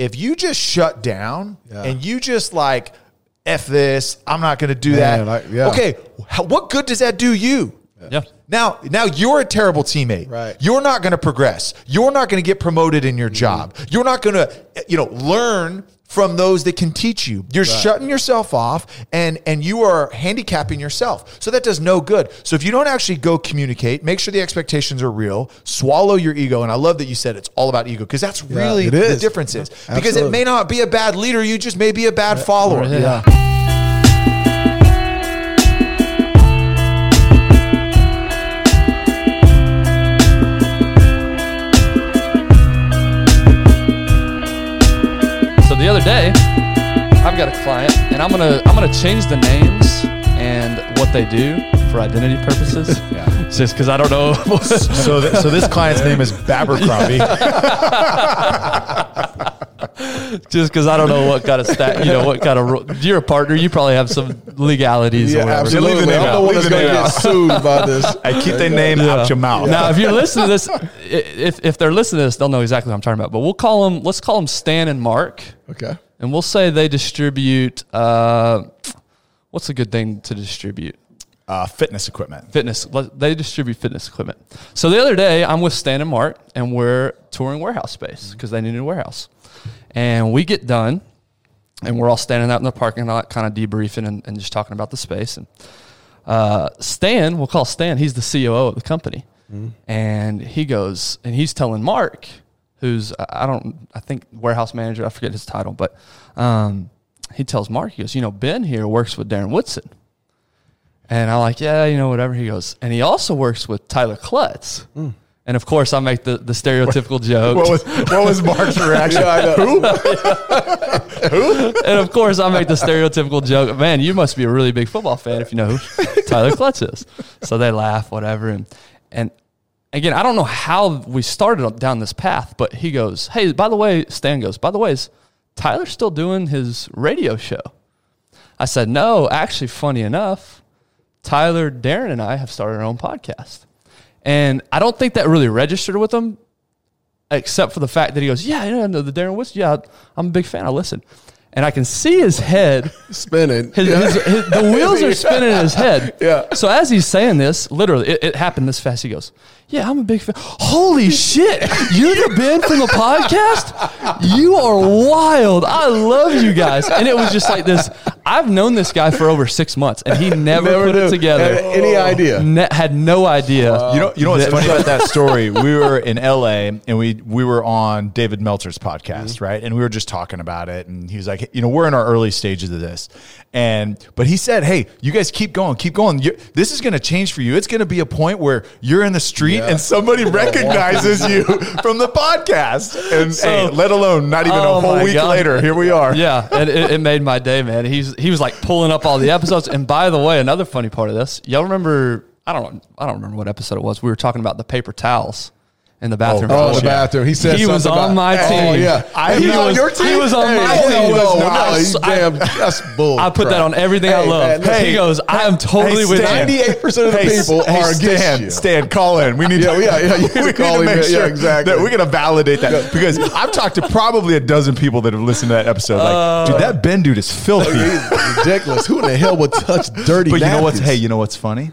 if you just shut down Yeah. and you just like f this, I'm not going to do Man, that. I- yeah. Okay, how, what good does that do you? Yeah. Now, now you're a terrible teammate. Right. You're not going to progress. You're not going to get promoted in your job. You're not going to, you know, learn from those that can teach you. You're shutting yourself off and and you are handicapping yourself. So that does no good. So if you don't actually go communicate, make sure the expectations are real, swallow your ego and I love that you said it's all about ego because that's really the difference is. Because it may not be a bad leader, you just may be a bad follower. Yeah. So other day, I've got a client, and I'm gonna I'm gonna change the names and what they do for identity purposes. Yeah. Just because I don't know. So, th- so this client's name is Abercrombie. just because I don't know what kind of stat, you know, what kind of. ru- You're a partner. You probably have some legalities. or Yeah, whatever. absolutely. Leave the name I'm the out. one Leave that's going to name get sued by this. I keep their name out your mouth. Now, if you're listening to this, if, if they're listening to this, they'll know exactly what I'm talking about. But we'll call them, let's call them Stan and Mark. Okay. And we'll say they distribute, uh, what's a good thing to distribute? Uh, fitness equipment. Fitness. They distribute fitness equipment. So the other day, I'm with Stan and Mark, and we're touring warehouse space because they need a warehouse. And we get done, and we're all standing out in the parking lot, kind of debriefing and, and just talking about the space. And uh, Stan, we'll call Stan, he's the COO of the company. And he goes, and he's telling Mark, who's, I don't, I think warehouse manager, I forget his title, but um, he tells Mark, he goes, you know, Ben here works with Darren Woodson. And I'm like, yeah, you know, whatever. He goes, and he also works with Tyler Clutts. And of course, I make the, the stereotypical joke. What was what was Mark's reaction? Yeah, I know. and of course, I make the stereotypical joke. Man, you must be a really big football fan if you know who Tyler Clutts is. So they laugh, whatever. And and again, I don't know how we started down this path, but he goes, "Hey, by the way," Stan goes, "By the way, is Tyler still doing his radio show?" I said, "No, actually, funny enough, Tyler, Darren, and I have started our own podcast." And I don't think that really registered with him except for the fact that he goes, "Yeah, yeah, know the Darren Woodson. Yeah, I'm a big fan. I listen." And I can see his head, Spinning. his, his, his, the wheels are spinning in his head. Yeah. So as he's saying this, literally, it, it happened this fast. He goes, "Yeah, I'm a big fan. Holy shit! You're the Ben from the podcast. You are wild. I love you guys." And it was just like this. I've known this guy for over six months, and he never, Never put knew. it together. Had any idea? Ne- had no idea. You know, you know what's That- funny about that story? We were in LA and we we were on David Meltzer's podcast, mm-hmm. right? And we were just talking about it. And he was like, you know, we're in our early stages of this, and but he said, hey, you guys keep going, keep going. You, this is going to change for you. It's going to be a point where you're in the street Yeah. and somebody recognizes you from the podcast, and So- hey, let alone not even Oh a whole week God. later, here we are. Yeah, and it, it made my day, man. He's he was like pulling up all the episodes. And by the way, another funny part of this, y'all remember? I don't I don't remember what episode it was. We were talking about the paper towels in the bathroom. Oh, oh, oh, the Yeah. bathroom. He said He was on about- my Oh, team. yeah. I- he he was on was- your team. he was on my Hey, team. No, no, I- he's I- damn. That's bull. I put that on everything I love. man, listen, he goes, I am totally Hey, with you. 98% of the Hey, people hey, are against Stan, you. Stan, call in. We need Yeah, to, yeah, yeah, you we need to call him make in. Yeah, sure exactly. that we're going to validate that because I've talked to probably a dozen people that have listened to that episode. Like, dude, that uh. Ben dude is filthy. Ridiculous. Who in the hell would touch dirty? but you know what's? Hey, you know what's funny?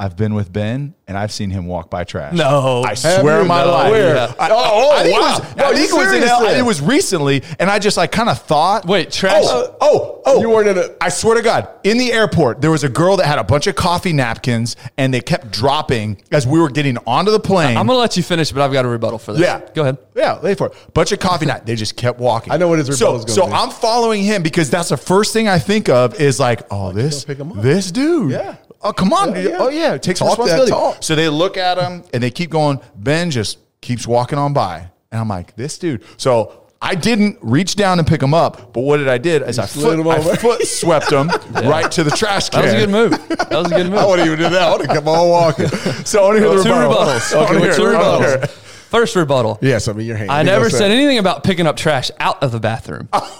I've been with Ben and I've seen him walk by trash. No. I swear you? on my No, life. where? I, Oh, oh, I think wow. It was, No, I think it was, in L- it was recently, and I just like kind of thought. Wait, trash- Oh, oh, oh! You weren't in a- I swear to God, in the airport, there was a girl that had a bunch of coffee napkins, and they kept dropping as we were getting onto the plane. I'm gonna let you finish, but I've got a rebuttal for this. Yeah. go ahead. Yeah, wait for it. Bunch of coffee night. They just kept walking. I know what his so, rebuttal's gonna So be. I'm following him because that's the first thing I think of is like, oh, this, pick him up. this dude. Yeah. Oh, come on. Yeah, dude. yeah. Oh, yeah. It takes Talk responsibility. talk. So they look at him and they keep going. Ben just keeps walking on by. And I'm like, this dude. So I didn't reach down and pick him up, but what did I did is I slid foot, him I foot swept him right to the trash can. That was a good move. That was a good move. I wouldn't even do that. I would have kept on walking. So I want to hear the two rebuttal. rebuttals. I wanna Okay, hear two it. I wanna hear rebuttals. It. First rebuttal. Yes, I mean your hand. I You never said anything about picking up trash out of the bathroom. What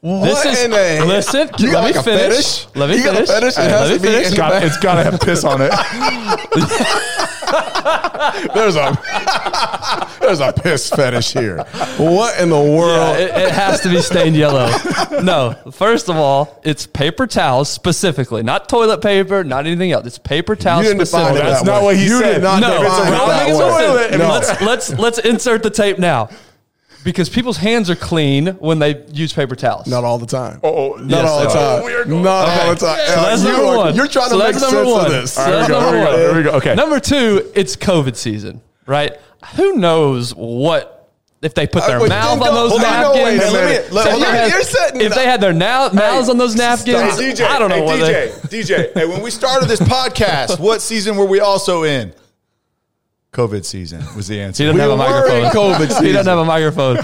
This is in the- listen. You let got me like a finish. fetish? Let me You got a finish. fetish? It Let me to be finish. in It's got, it's got to have piss on it. There's a there's a piss fetish here. What in the Yeah, world? it, it has to be stained yellow. No, first of all, it's paper towels specifically, not toilet paper, not anything else. It's paper towels you didn't define specifically. it That's that not way. what he you said. Did not No, define it no, that niggas, way. listen, No. let's let's let's insert the tape now, because people's hands are clean when they use paper towels. Not all the time. Oh, not yes, all the time. We are going- Not Okay. all the time. So that's you number are- one. You're trying So to make that's sense number one. of this. So All right, that's here we go, number here we one. here we go. Okay. Number two, it's COVID season, right? Who knows what if they put their Uh, wait, mouth then on go- those hold on, no, napkins? wait a Hey, minute. if, hold they on. had, You're setting if they had their now, mouths on those napkins, DJ, I don't know hey, what they- DJ, DJ. Hey, when we started this podcast, what season were we also in? COVID season was the answer. He answer. doesn't We have a microphone. COVID he season. doesn't have a microphone.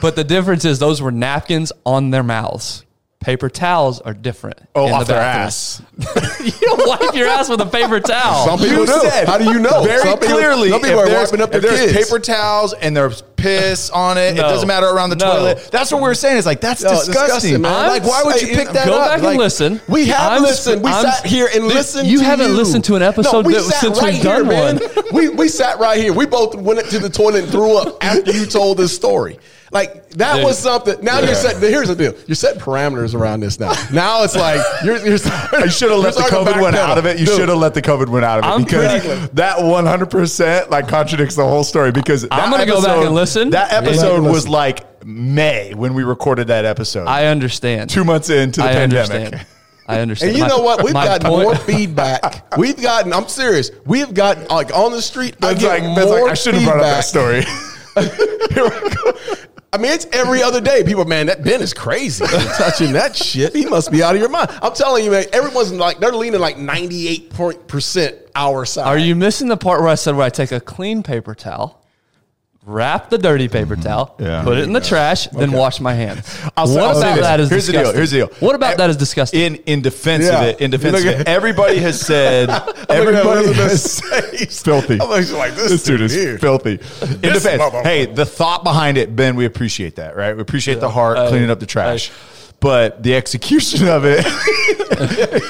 But the difference is those were napkins on their mouths. Paper towels are different. Oh, in off the their ass. you don't wipe your ass with a paper towel. Some people You do. said How do you know? Very Some people- clearly, some people are wiping up if their there's kids. paper towels and there's piss on it, No. it doesn't matter around the No. toilet. That's what we are saying. It's like that's No, disgusting. disgusting, man. Like, why would you pick that Go up? back Like, and listen. We have I'm- listened. We I'm- sat here and Dude, listened. You to haven't you. listened to an episode we since right we've done one. We we sat right here. We both went to the toilet and threw up after you told this story. Like that Dude. was something. Now you're setting. Here's the deal. You're setting parameters around this now. Now it's like you're. you're I should have let the COVID one out of it. You should have let the COVID one out of it I'm because pretty- that 100 percent like contradicts the whole story. Because I'm gonna go back and listen. That Yeah, go back episode was listen. like May when we recorded that episode. I understand. Two months into the I pandemic. understand. I understand. And you My- know what? We've my gotten point- more feedback. We've gotten. I'm serious. We've gotten like on the street. I get like, more like, I should have brought up that story. Here we go. I mean, it's every other day. People, man, that Ben is crazy. Touching that shit. He must be out of your mind. I'm telling you, man. Everyone's like they're leaning like 98 percent our side. Are you missing the part where I said where I take a clean paper towel, wrap the dirty paper towel, Yeah. put it in the trash, then wash my hands? I'll say- what I'll say about that is Here's the disgusting? deal. Here's the deal. What about Eh, that is disgusting? In in defense Yeah. of it, in defense of it, everybody has said everybody has face. filthy. I'm like, like this, This dude is here. filthy. In This defense, motherfucker. hey, the thought behind it, Ben, we appreciate that, right? We appreciate the heart Hey, cleaning up the trash. But the execution of it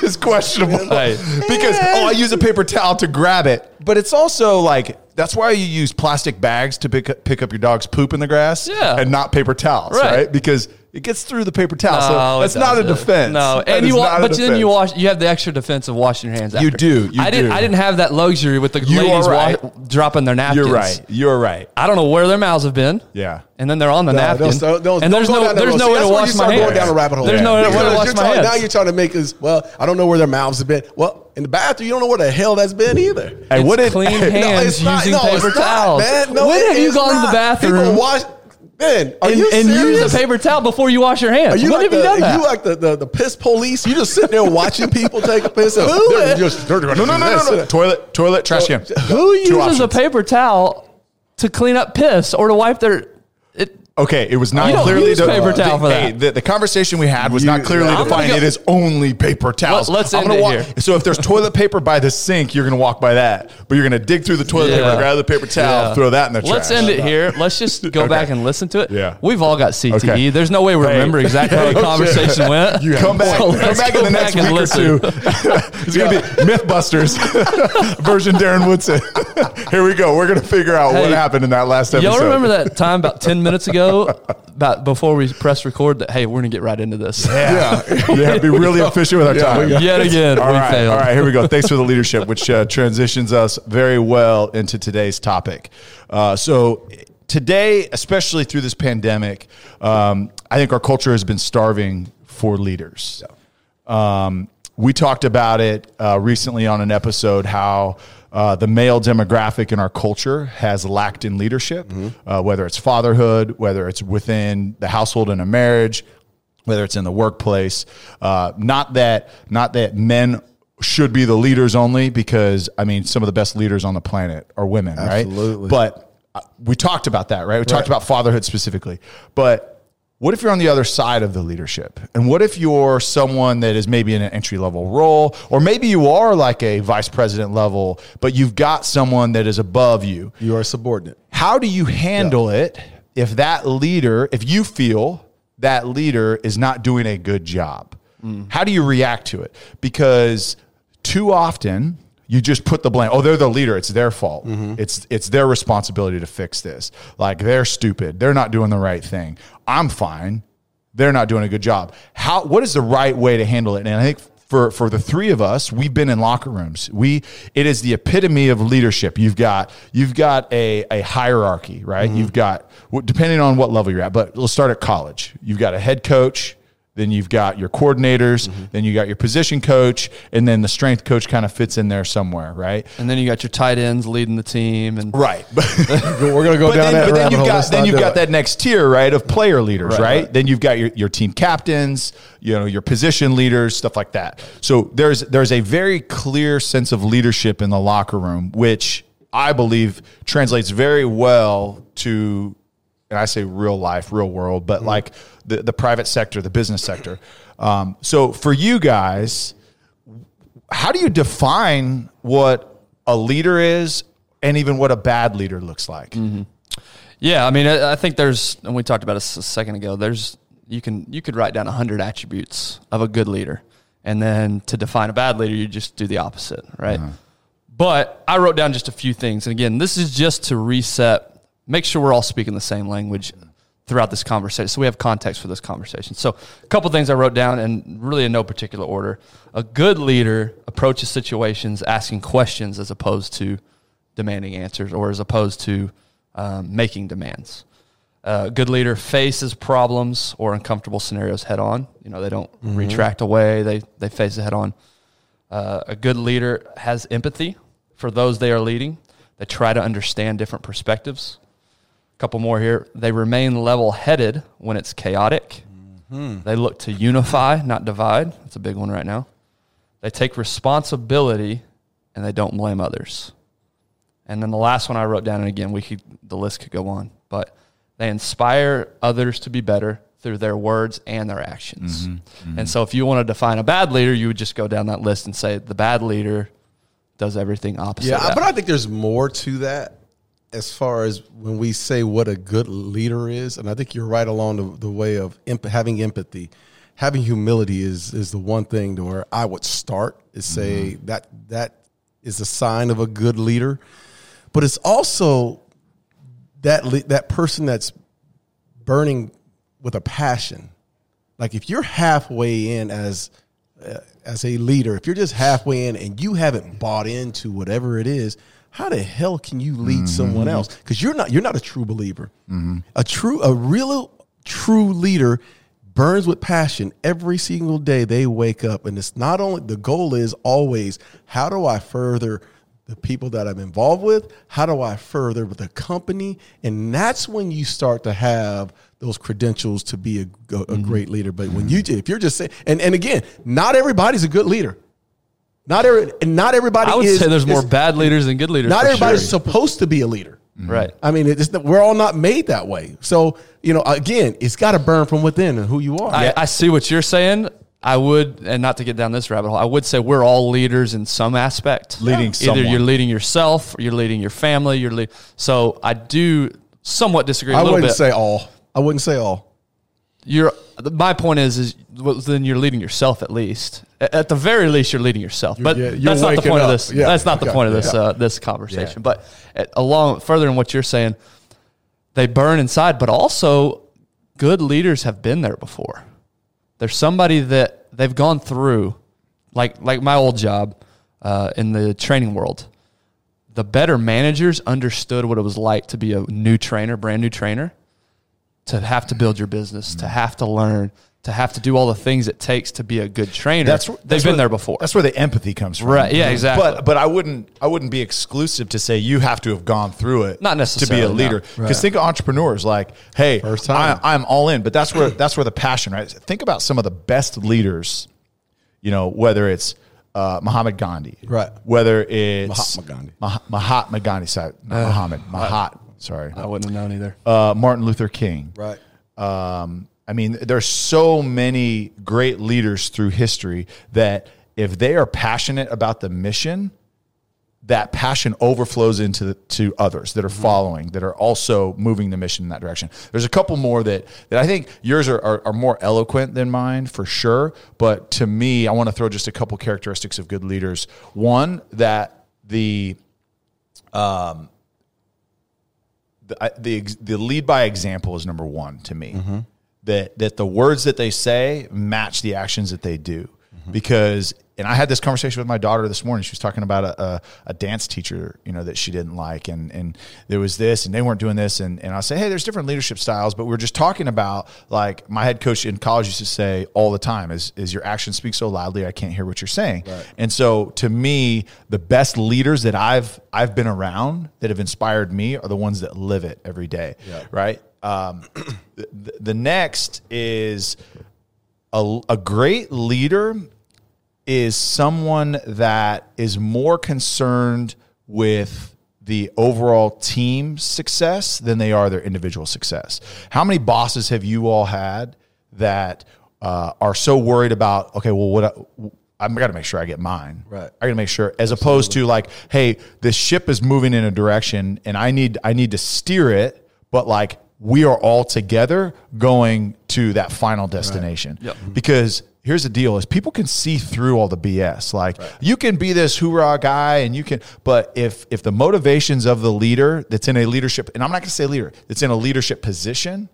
is questionable. Hey. Because oh, I use a paper towel to grab it, but it's also like that's why you use plastic bags to pick up, pick up your dog's poop in the grass, Yeah. and not paper towels, Right. right? Because it gets through the paper towel. No, so that's not a defense. No, That and is you wa- not a but then you wash. You have the extra defense of washing your hands. After. You do, you I didn't. I didn't have that luxury with the You are ladies wa- dropping their napkins. You're right. You're right. I don't know where their mouths have been. Yeah. And then they're on the No, napkin. don't- don't- and there's don't go no down there's no way to wash my start hands. going down a rabbit hole. There's no way to wash my hands. Now you're trying to make us. Well, I don't know where their mouths have been. Well, in the bathroom, you don't know where the hell that's been either. Hey, It's what did clean No, hands it's not. using No, paper it's not, towels. man. No, when it have you is gone to the bathroom People wash. Ben, are and, you and use a paper towel before you wash your hands? Are you when like have you the, done that? You like the, the, the piss police? You just sitting there watching people take a piss. Who They're just, they're gonna No, no, no, no, no. Toilet, toilet, trash can. Who uses a paper towel to clean up piss or to wipe their? It, Okay, it was not clearly use the, paper towel the, for hey, the, the conversation we had was You- not clearly I'm gonna defined. go- it is only paper towels. Let- let's I'm end gonna it walk, here. So if there's toilet paper by the sink, you're gonna walk by that, but you're gonna dig through the toilet Yeah. paper, grab the paper towel, Yeah. throw that in the trash. Let's end it here. Let's just go Okay. back and listen to it. Yeah. We've all got CTE. Okay. There's no way we Hey. remember exactly how the oh, conversation went. You come back, So come let's back go in the next back and week or listen. two. it's gonna be MythBusters version Darren Woodson. Here we go. We're gonna figure out what Hey, happened in that last episode. Y'all remember that time about 10 minutes ago, about before we press record, that, hey, we're going to get right into this. Yeah, yeah. Be really efficient with our Yeah, time. we got- Yet again, All we right, failed. all right. Here we go. Thanks for the leadership, which uh, transitions us very well into today's topic. Uh, so today, especially through this pandemic, um, I think our culture has been starving for leaders. Um, we talked about it uh, recently on an episode how uh, the male demographic in our culture has lacked in leadership, uh, whether it's fatherhood, whether it's within the household in a marriage, whether it's in the workplace. Uh, not that not that men should be the leaders only, because I mean some of the best leaders on the planet are women, Absolutely. right? But uh, we talked about that, right? We talked about fatherhood specifically, but what if you're on the other side of the leadership? And what if you're someone that is maybe in an entry level role, or maybe you are like a vice president level, but you've got someone that is above you? You are subordinate. How do you handle it if that leader, if you feel that leader is not doing a good job? Mm. How do you react to it? Because too often you just put the blame. Oh, they're the leader. It's their fault. Mm-hmm. It's it's their responsibility to fix this. Like they're stupid. They're not doing the right thing. I'm fine. They're not doing a good job. How? What is the right way to handle it? And I think for for the three of us, we've been in locker rooms. We it is the epitome of leadership. You've got you've got a a hierarchy, right? Mm-hmm. You've got depending on what level you're at. But let's start at college. You've got a head coach. Then you've got your coordinators, mm-hmm. then you got your position coach, and then the strength coach kind of fits in there somewhere, right? And then you got your tight ends leading the team, and Right. We're gonna go down then, that but then you've hole. got Let's then you've got it. that next tier, right, of player leaders, Right, right? right. Then you've got your, your team captains, you know, your position leaders, stuff like that. So there's there's a very clear sense of leadership in the locker room, which I believe translates very well to and I say real life, real world, but like the, the private sector, the business sector. Um, so for you guys, how do you define what a leader is and even what a bad leader looks like? Yeah, I mean, I, I think there's, and we talked about this a second ago. There's you can you could write down hundred attributes of a good leader, and then to define a bad leader, you just do the opposite, right? But I wrote down just a few things, and again, this is just to reset, make sure we're all speaking the same language throughout this conversation, so we have context for this conversation. So, a couple things I wrote down, and really in no particular order. A good leader approaches situations asking questions as opposed to demanding answers, or as opposed to um, making demands. Uh, a good leader faces problems or uncomfortable scenarios head on. You know, they don't retract away; they they face it head on. Uh, a good leader has empathy for those they are leading. They try to understand different perspectives. Couple more here. They remain level headed when it's chaotic. Mm-hmm. They look to unify, not divide. That's a big one right now. They take responsibility and they don't blame others. And then the last one I wrote down, and again, we could the list could go on, but they inspire others to be better through their words and their actions. Mm-hmm. Mm-hmm. And so, if you want to define a bad leader, you would just go down that list and say the bad leader does everything opposite. Yeah, but I think there's more to that as far as when we say what a good leader is, and I think you're right along the, the way of emp- having empathy. Having humility is is the one thing to where I would start is say that that is a sign of a good leader, but it's also that le- that person that's burning with a passion. Like if you're halfway in as uh, as a leader, if you're just halfway in and you haven't bought into whatever it is, how the hell can you lead mm-hmm. someone else? Because you're not you're not a true believer. Mm-hmm. A true a real true leader burns with passion every single day they wake up, and it's not only the goal is always how do I further the people that I'm involved with? How do I further the company? And that's when you start to have those credentials to be a, a, a Mm-hmm. great leader. But when mm-hmm. you if you're just saying, and, and again, not everybody's a good leader. Not every, not everybody. I would is, say there's more bad leaders than good leaders. Not everybody's sure. supposed to be a leader. Mm-hmm. right. I mean, it's, we're all not made that way. So you know, again, it's got to burn from within and who you are. I, I see what you're saying. I would, and not to get down this rabbit hole, I would say we're all leaders in some aspect. Leading Either someone. you're leading yourself, or you're leading your family. You're lead, so I do somewhat disagree a I little wouldn't bit. say all. I wouldn't say all. you're my point is is well, then you're leading yourself at least. At the very least, you're leading yourself. But yeah, that's not the point of this. Yeah, That's not the point of this yeah. uh, this conversation. But at, along further in what you're saying, they burn inside. But also, good leaders have been there before. There's somebody that they've gone through, like like my old job uh, in the training world. The better managers understood what it was like to be a new trainer, brand new trainer, to have to build your business, to mm-hmm. have to learn, to have to do all the things it takes to be a good trainer. That's they've that's been where- there before. That's where the empathy comes from, Right, yeah, exactly. But but I wouldn't I wouldn't be exclusive to say you have to have gone through it, Not necessarily to be a leader. Because think of entrepreneurs like, hey, First time. I, I'm all in, but that's where that's where the passion, right? Think about some of the best leaders, you know, whether it's uh, Muhammad Gandhi, Right. Whether it's Mahatma Gandhi. Mah- Mahatma Gandhi, sorry, not Muhammad, uh, Mahat, sorry, I wouldn't have known either. uh, Martin Luther King, Right. um, I mean, there's so many great leaders through history that if they are passionate about the mission, that passion overflows into the, to others that are following, that are also moving the mission in that direction. There's a couple more that that I think yours are, are, are more eloquent than mine for sure. But to me, I want to throw just a couple characteristics of good leaders. One that the the the the lead by example is number one to me. That that the words that they say match the actions that they do. Mm-hmm. Because and I had this conversation with my daughter this morning. She was talking about a, a, a dance teacher, you know, that she didn't like, and and there was this, and they weren't doing this, and and I say, hey, there's different leadership styles, but we are just talking about like my head coach in college used to say all the time is is your actions speak so loudly I can't hear what you're saying, and so to me, the best leaders that I've I've been around that have inspired me are the ones that live it every day, right? Um, the, the next is a, a great leader is someone that is more concerned with the overall team success than they are their individual success. How many bosses have you all had that uh, are so worried about, okay, well, what I, I've got to make sure I get mine. Right. I got to make sure, as opposed to like, hey, this ship is moving in a direction, and I need I need to steer it, but like we are all together going to that final destination. Yep. Because here's the deal: is people can see through all the BS. Like you can be this hoorah guy, and you can, but if if the motivations of the leader that's in a leadership, and I'm not going to say leader, that's in a leadership position,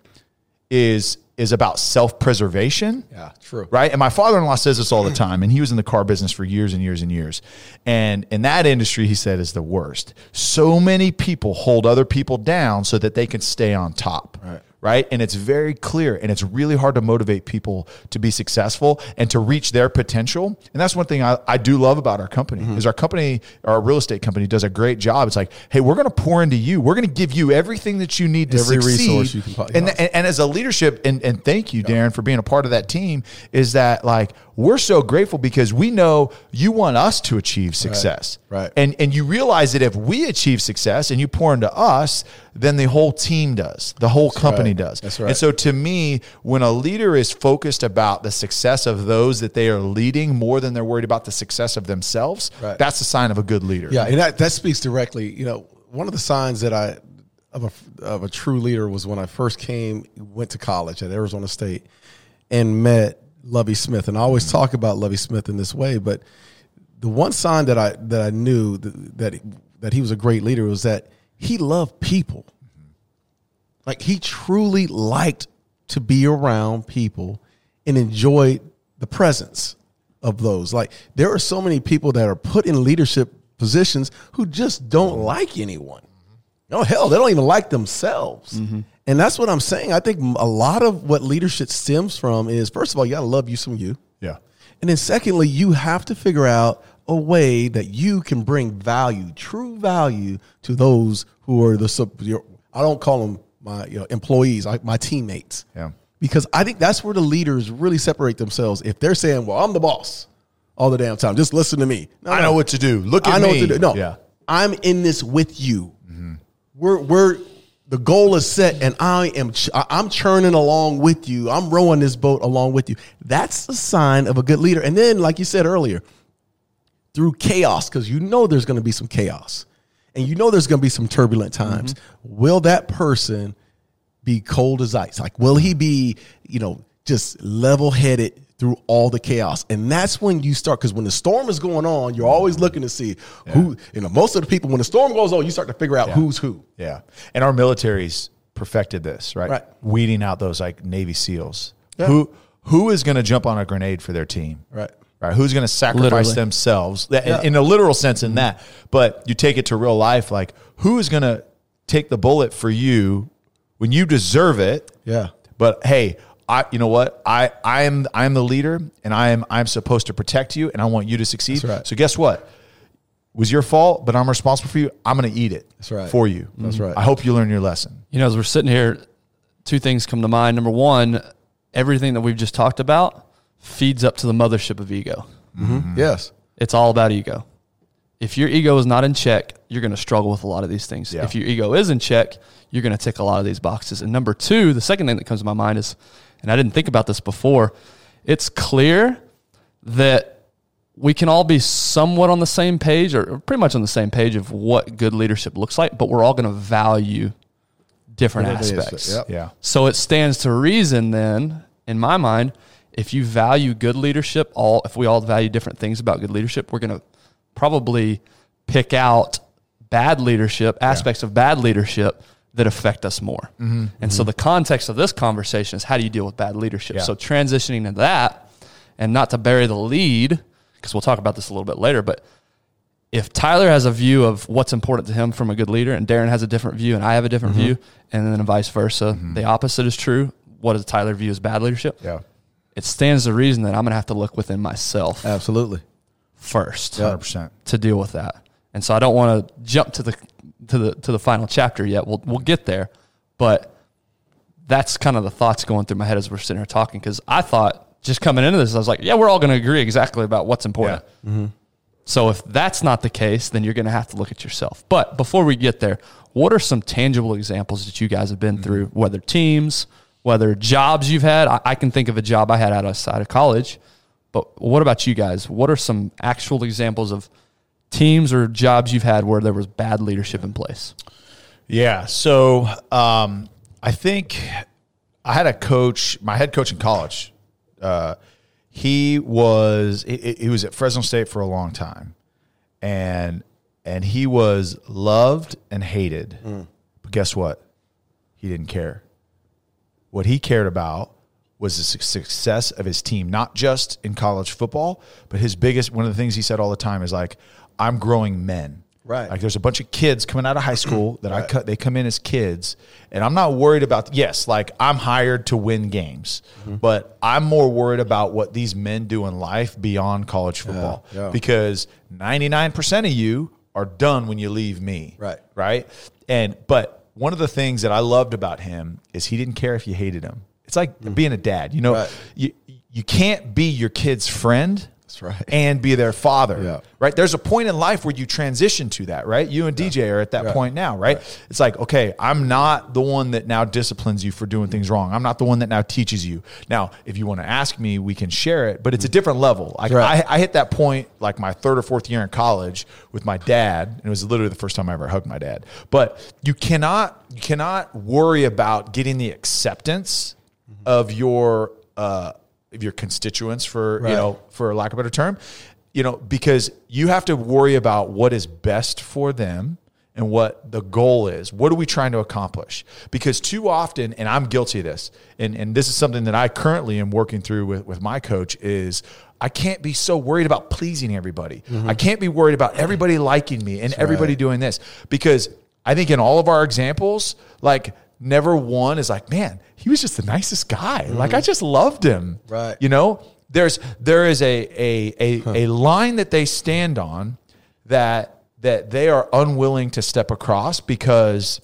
is is about self preservation. Yeah, true. Right. And my father in law says this all the time. And he was in the car business for years and years and years. And in that industry, he said, is the worst. So many people hold other people down so that they can stay on top. Right. Right. And it's very clear. And it's really hard to motivate people to be successful and to reach their potential. And that's one thing I, I do love about our company Mm-hmm. is our company, our real estate company does a great job. It's like, hey, we're going to pour into you. We're going to give you everything that you need to Every succeed. resource you can and, and, and as a leadership, and, and thank you, Darren, for being a part of that team, is that like we're so grateful because we know you want us to achieve success. right. And and you realize that if we achieve success and you pour into us, then the whole team does. The whole company right. does. That's right. And so to me, when a leader is focused about the success of those that they are leading more than they're worried about the success of themselves, Right. that's a sign of a good leader. Yeah, and that, that speaks directly. You know, one of the signs that I of a of a true leader was when I first came, went to college at Arizona State, and met Lovie Smith. And I always talk about Lovie Smith in this way, but the one sign that I that I knew that that, that he was a great leader was that he loved people. Like he truly liked to be around people and enjoyed the presence of those. Like there are so many people that are put in leadership positions who just don't like anyone. No hell, they don't even like themselves. Mm-hmm. And that's what I'm saying. I think a lot of what leadership stems from is first of all, you got to love you some you. Yeah. And then secondly, you have to figure out a way that you can bring value, true value to those who are the sub your, I don't call them my you know, employees, I, my teammates. Yeah. Because I think that's where the leaders really separate themselves. If they're saying, "Well, I'm the boss all the damn time. Just listen to me." No, I no. know what to do. Look at I know me. what to do. No, Yeah. I'm in this with you. Mm-hmm. We're we're the goal is set, and I am ch- I'm churning along with you. I'm rowing this boat along with you. That's a sign of a good leader. And then, like you said earlier, through chaos, because you know there's going to be some chaos, and you know there's going to be some turbulent times. Mm-hmm. Will that person be cold as ice? Like, will he be, you know, just level headed through all the chaos? And that's when you start, because when the storm is going on, you're always looking to see who, you know, most of the people, when the storm goes on, you start to figure out who's who. Yeah. And our military's perfected this, right? Right. Weeding out those like Navy SEALs. Yeah. Who who is going to jump on a grenade for their team? Right. Right. Who's going to sacrifice Literally. themselves in, Yeah. in a literal sense in mm-hmm. that. But you take it to real life, like who is going to take the bullet for you when you deserve it? Yeah. But hey, I you know what? I I am I am the leader and I am I'm supposed to protect you and I want you to succeed. That's right. So guess what? Was your fault, but I'm responsible for you. I'm going to eat it. That's right. For you. That's mm-hmm. right. I hope you learn your lesson. You know, as we're sitting here, two things come to mind. Number one, everything that we've just talked about feeds up to the mothership of ego. Mm-hmm. Mm-hmm. Yes. It's all about ego. If your ego is not in check, you're going to struggle with a lot of these things. Yeah. If your ego is in check, you're going to tick a lot of these boxes. And number two, the second thing that comes to my mind is, and I didn't think about this before, it's clear that we can all be somewhat on the same page or pretty much on the same page of what good leadership looks like, but we're all going to value different What it is. aspects. Yep. Yeah. So it stands to reason then, in my mind, if you value good leadership, all if we all value different things about good leadership, we're gonna probably pick out bad leadership, aspects of bad leadership that affect us more. Mm-hmm. mm-hmm. And so the context of this conversation is how do you deal with bad leadership? Yeah. So transitioning to that and not to bury the lead, because we'll talk about this a little bit later, but if Tyler has a view of what's important to him from a good leader, and Darren has a different view, and I have a different mm-hmm. view, and then vice versa, mm-hmm. the opposite is true. What does Tyler view as bad leadership? Yeah. It stands to reason that I'm going to have to look within myself Absolutely. first 100%. to deal with that. And so I don't want to jump to the to the to the final chapter yet. We'll we'll get there, but that's kind of the thoughts going through my head as we're sitting here talking. Because I thought just coming into this, I was like, yeah, we're all going to agree exactly about what's important. Mm-hmm. So if that's not the case, then you're going to have to look at yourself. But before we get there, what are some tangible examples that you guys have been through, mm-hmm. whether teams, whether jobs you've had? I, I can think of a job I had outside of college, but what about you guys? What are some actual examples of teams or jobs you've had where there was bad leadership in place? Yeah. So um, I think I had a coach, my head coach in college. Uh, he was he, he was at Fresno State for a long time, and and he was loved and hated. But guess what? He didn't care. What he cared about was the success of his team, not just in college football, but his biggest one of the things he said all the time is like, "I'm growing men." Right. Like there's a bunch of kids coming out of high school that I cut. They come in as kids, and I'm not worried about. Yes, like I'm hired to win games, Mm-hmm. but I'm more worried about what these men do in life beyond college football. yeah. Because 99% of you are done when you leave me. Right. Right. And but one of the things that I loved about him is he didn't care if you hated him. It's like being a dad. You know. Right. you you can't be your kid's friend. That's right. And be their father. Yeah. Right. There's a point in life where you transition to that, right? You and DJ are at that Right. point now, right? It's like, okay, I'm not the one that now disciplines you for doing things wrong. I'm not the one that now teaches you. Now, if you want to ask me, we can share it, but it's a different level. Like Right. I, I hit that point like my third or fourth year in college with my dad, and it was literally the first time I ever hugged my dad. But you cannot you cannot worry about getting the acceptance of your uh, your constituents for Right. you know for lack of a better term, you know because you have to worry about what is best for them and what the goal is. What are we trying to accomplish? Because too often, and I'm guilty of this, and, and this is something that I currently am working through with, with my coach, is I can't be so worried about pleasing everybody. Mm-hmm. I can't be worried about everybody liking me and everybody doing this. Because I think in all of our examples, like never one is like, man, he was just the nicest guy. Like I mm-hmm. just loved him. Right. You know, there's there is a a a, a line that they stand on that that they are unwilling to step across because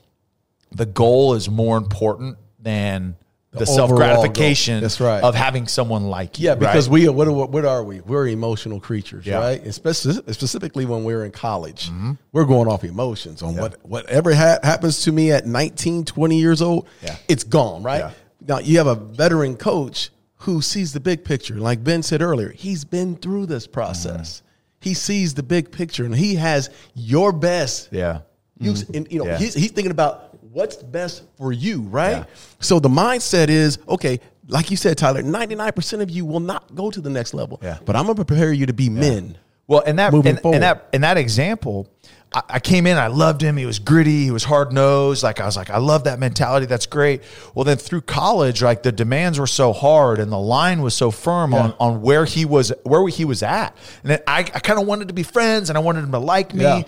the goal is more important than the, self gratification right. of having someone like you. Yeah, because right? we are what, are- what are we? We're emotional creatures, Yeah. right? Especially specifically when we're in college, mm-hmm. we're going off emotions on what whatever ha- happens to me at 19, 20 years old. Yeah. it's gone, right? Yeah. Now you have a veteran coach who sees the big picture. Like Ben said earlier, he's been through this process. Mm-hmm. He sees the big picture, and he has your best yeah. you, and, mm-hmm. you know, Yeah. he's, he's thinking about what's best for you, right? Yeah. So the mindset is okay. Like you said, Tyler, ninety nine percent of you will not go to the next level. Yeah. But I'm gonna prepare you to be men. Well, and that and, and that in that example, I, I came in, I loved him. He was gritty, he was hard nosed. Like I was like, I love that mentality. That's great. Well, then through college, like the demands were so hard and the line was so firm on on where he was where he was at, and then I, I kind of wanted to be friends and I wanted him to like me. Yeah.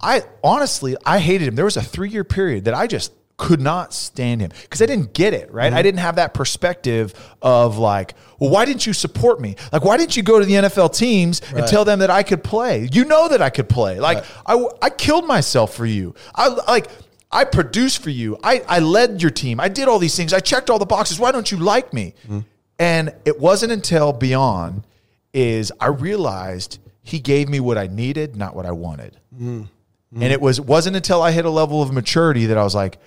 I honestly, I hated him. There was a three year period that I just could not stand him because I didn't get it, right? Mm-hmm. I didn't have that perspective of like, well, why didn't you support me? Like, why didn't you go to the NFL teams and tell them that I could play? You know that I could play. Like, I, I killed myself for you. I like, I produced for you. I, I led your team. I did all these things. I checked all the boxes. Why don't you like me? Mm-hmm. And it wasn't until beyond is I realized he gave me what I needed, not what I wanted. Mm-hmm. And it was wasn't until I hit a level of maturity that I was like,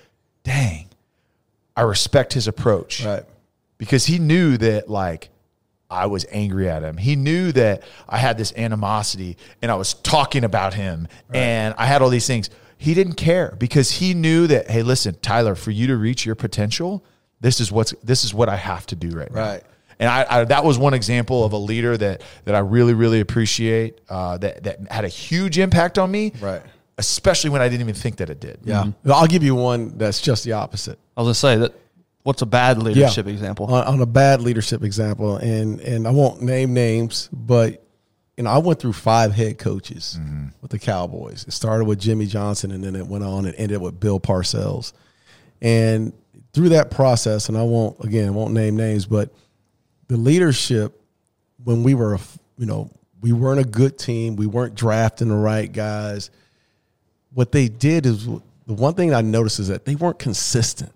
dang, I respect his approach. Right. Because he knew that like I was angry at him. He knew that I had this animosity and I was talking about him and I had all these things. He didn't care because he knew that, hey, listen, Tyler, for you to reach your potential, this is what's this is what I have to do right now. Right. And I, I that was one example of a leader that that I really really appreciate uh, that that had a huge impact on me. Right. Especially when I didn't even think that it did. Yeah. I'll give you one that's just the opposite. I was gonna say that. What's a bad leadership example? On, on a bad leadership example, and and I won't name names, but you know, I went through five head coaches with the Cowboys. It started with Jimmy Johnson, and then it went on and ended with Bill Parcells. And through that process, and I won't again, I won't name names, but the leadership when we were, you know, we weren't a good team. We weren't drafting the right guys. What they did is the one thing I noticed is that they weren't consistent.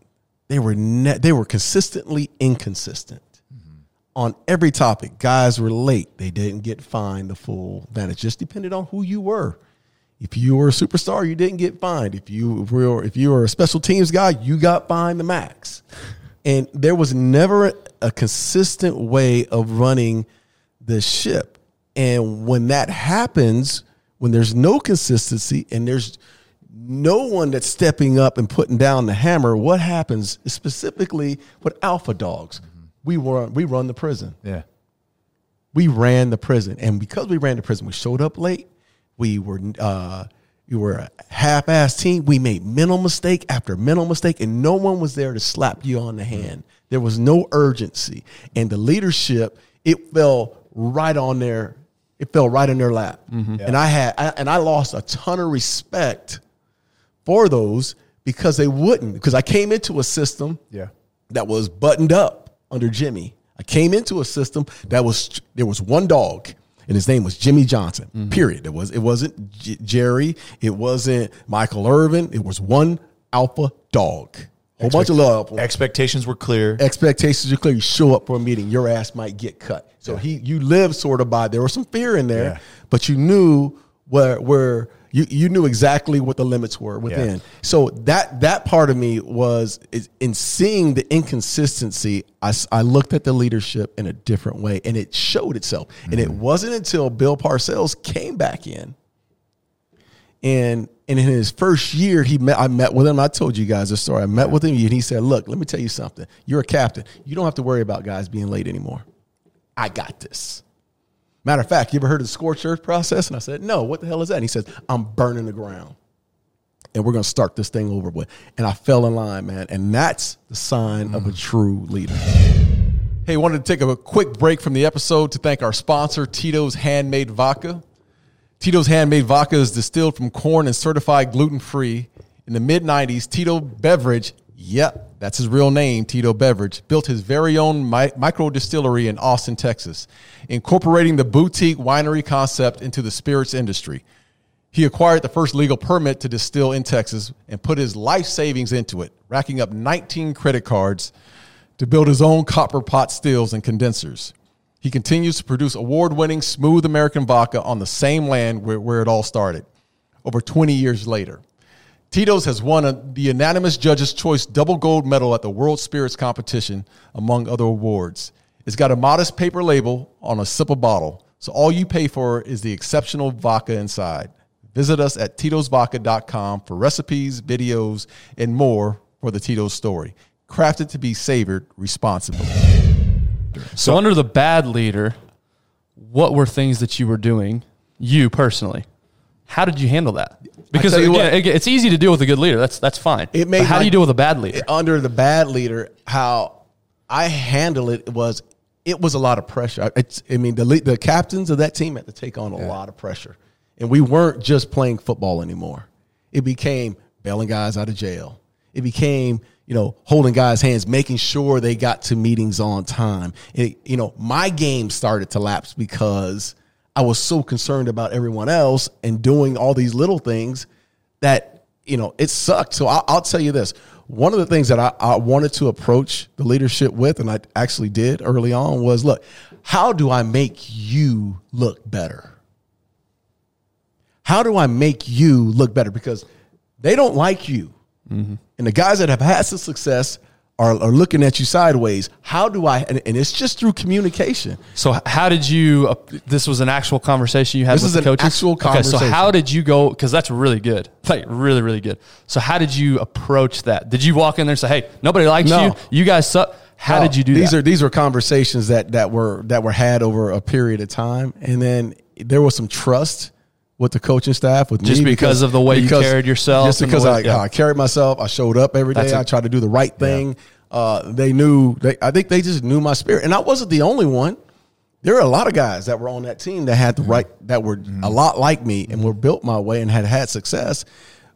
They were ne- they were consistently inconsistent mm-hmm. on every topic. Guys were late. They didn't get fined the full advantage. Just depended on who you were. If you were a superstar, you didn't get fined. If you were if you were a special teams guy, you got fined the max. And there was never a consistent way of running the ship. And when that happens, when there's no consistency and there's no one that's stepping up and putting down the hammer, what happens specifically with alpha dogs? We run we run the prison Yeah. we ran the prison, and because we ran the prison, we showed up late. We were uh, we were a half-ass team. We made mental mistake after mental mistake, and no one was there to slap you on the mm. hand. There was no urgency, and the leadership it fell right on their it fell right in their lap. Mm-hmm. And I had I, and I lost a ton of respect for those because they wouldn't because I came into a system Yeah. that was buttoned up under Jimmy. I came into a system that was there was one dog, and his name was Jimmy Johnson. Mm-hmm. Period. It was it wasn't J- Jerry. It wasn't Michael Irvin. It was one alpha dog. Whole bunch of love. Expectations were clear. Expectations are clear. You show up for a meeting, your ass might get cut. So he, you live sort of by. There was some fear in there, Yeah. but you knew where where you, you knew exactly what the limits were within. So that that part of me was in seeing the inconsistency. I, I looked at the leadership in a different way, and it showed itself. And it mm-hmm. wasn't until Bill Parcells came back in, and and in his first year, he met. I met with him. I told you guys the story. I met with him, and he said, "Look, let me tell you something. You're a captain. You don't have to worry about guys being late anymore. I got this." Matter of fact, you ever heard of the scorched earth process? And I said, no, what the hell is that? And he says, I'm burning the ground. And we're going to start this thing over with. And I fell in line, man. And that's the sign of a mm. true leader. Hey, wanted to take a quick break from the episode to thank our sponsor, Tito's Handmade Vodka. Tito's Handmade Vodka is distilled from corn and certified gluten free. In the mid 90s, Tito Beveridge, yep, that's his real name, Tito Beveridge, built his very own mi- micro distillery in Austin, Texas, incorporating the boutique winery concept into the spirits industry. He acquired the first legal permit to distill in Texas and put his life savings into it, racking up 19 credit cards to build his own copper pot stills and condensers. He continues to produce award winning smooth American vodka on the same land where, where it all started, over 20 years later. Tito's has won a, the unanimous Judges' Choice double gold medal at the World Spirits Competition, among other awards. It's got a modest paper label on a sipper bottle, so all you pay for is the exceptional vodka inside. Visit us at titosvodka.com for recipes, videos, and more for the Tito's story. Crafted to be savored responsibly. So, under the bad leader, what were things that you were doing, you personally? How did you handle that? Because again, what- it's easy to deal with a good leader. That's that's fine. It But how my- do you deal with a bad leader? under the bad leader, how I handle it was it was a lot of pressure. It's, I mean, the the captains of that team had to take on a lot of pressure, and we weren't just playing football anymore. It became bailing guys out of jail. It became you know holding guys' hands, making sure they got to meetings on time. It, you know, my game started to lapse because I was so concerned about everyone else and doing all these little things that you know it sucked. So I'll, I'll tell you this: one of the things that I, I wanted to approach the leadership with, and I actually did early on, was look, how do I make you look better? How do I make you look better? Because they don't like you, mm-hmm. and the guys that have had some success are, are looking at you sideways. How do I? And, and it's just through communication. So how did you? Uh, this was an actual conversation you had This with is the an coaches. actual Okay, so how did you go? Because that's really good, like really, really good. So how did you approach that? Did you walk in there and say, "Hey, nobody likes No. you. You guys suck." How No, did you do these that? are these were conversations that that were that were had over a period of time, and then there was some trust with the coaching staff with Just me because of the way you carried yourself Just because way- I, yeah. I carried myself, I showed up every day. I tried to do the right thing. Uh, they knew. They, I think they just knew my spirit, and I wasn't the only one. There were a lot of guys that were on that team that had the right that were a lot like me and were built my way and had had success.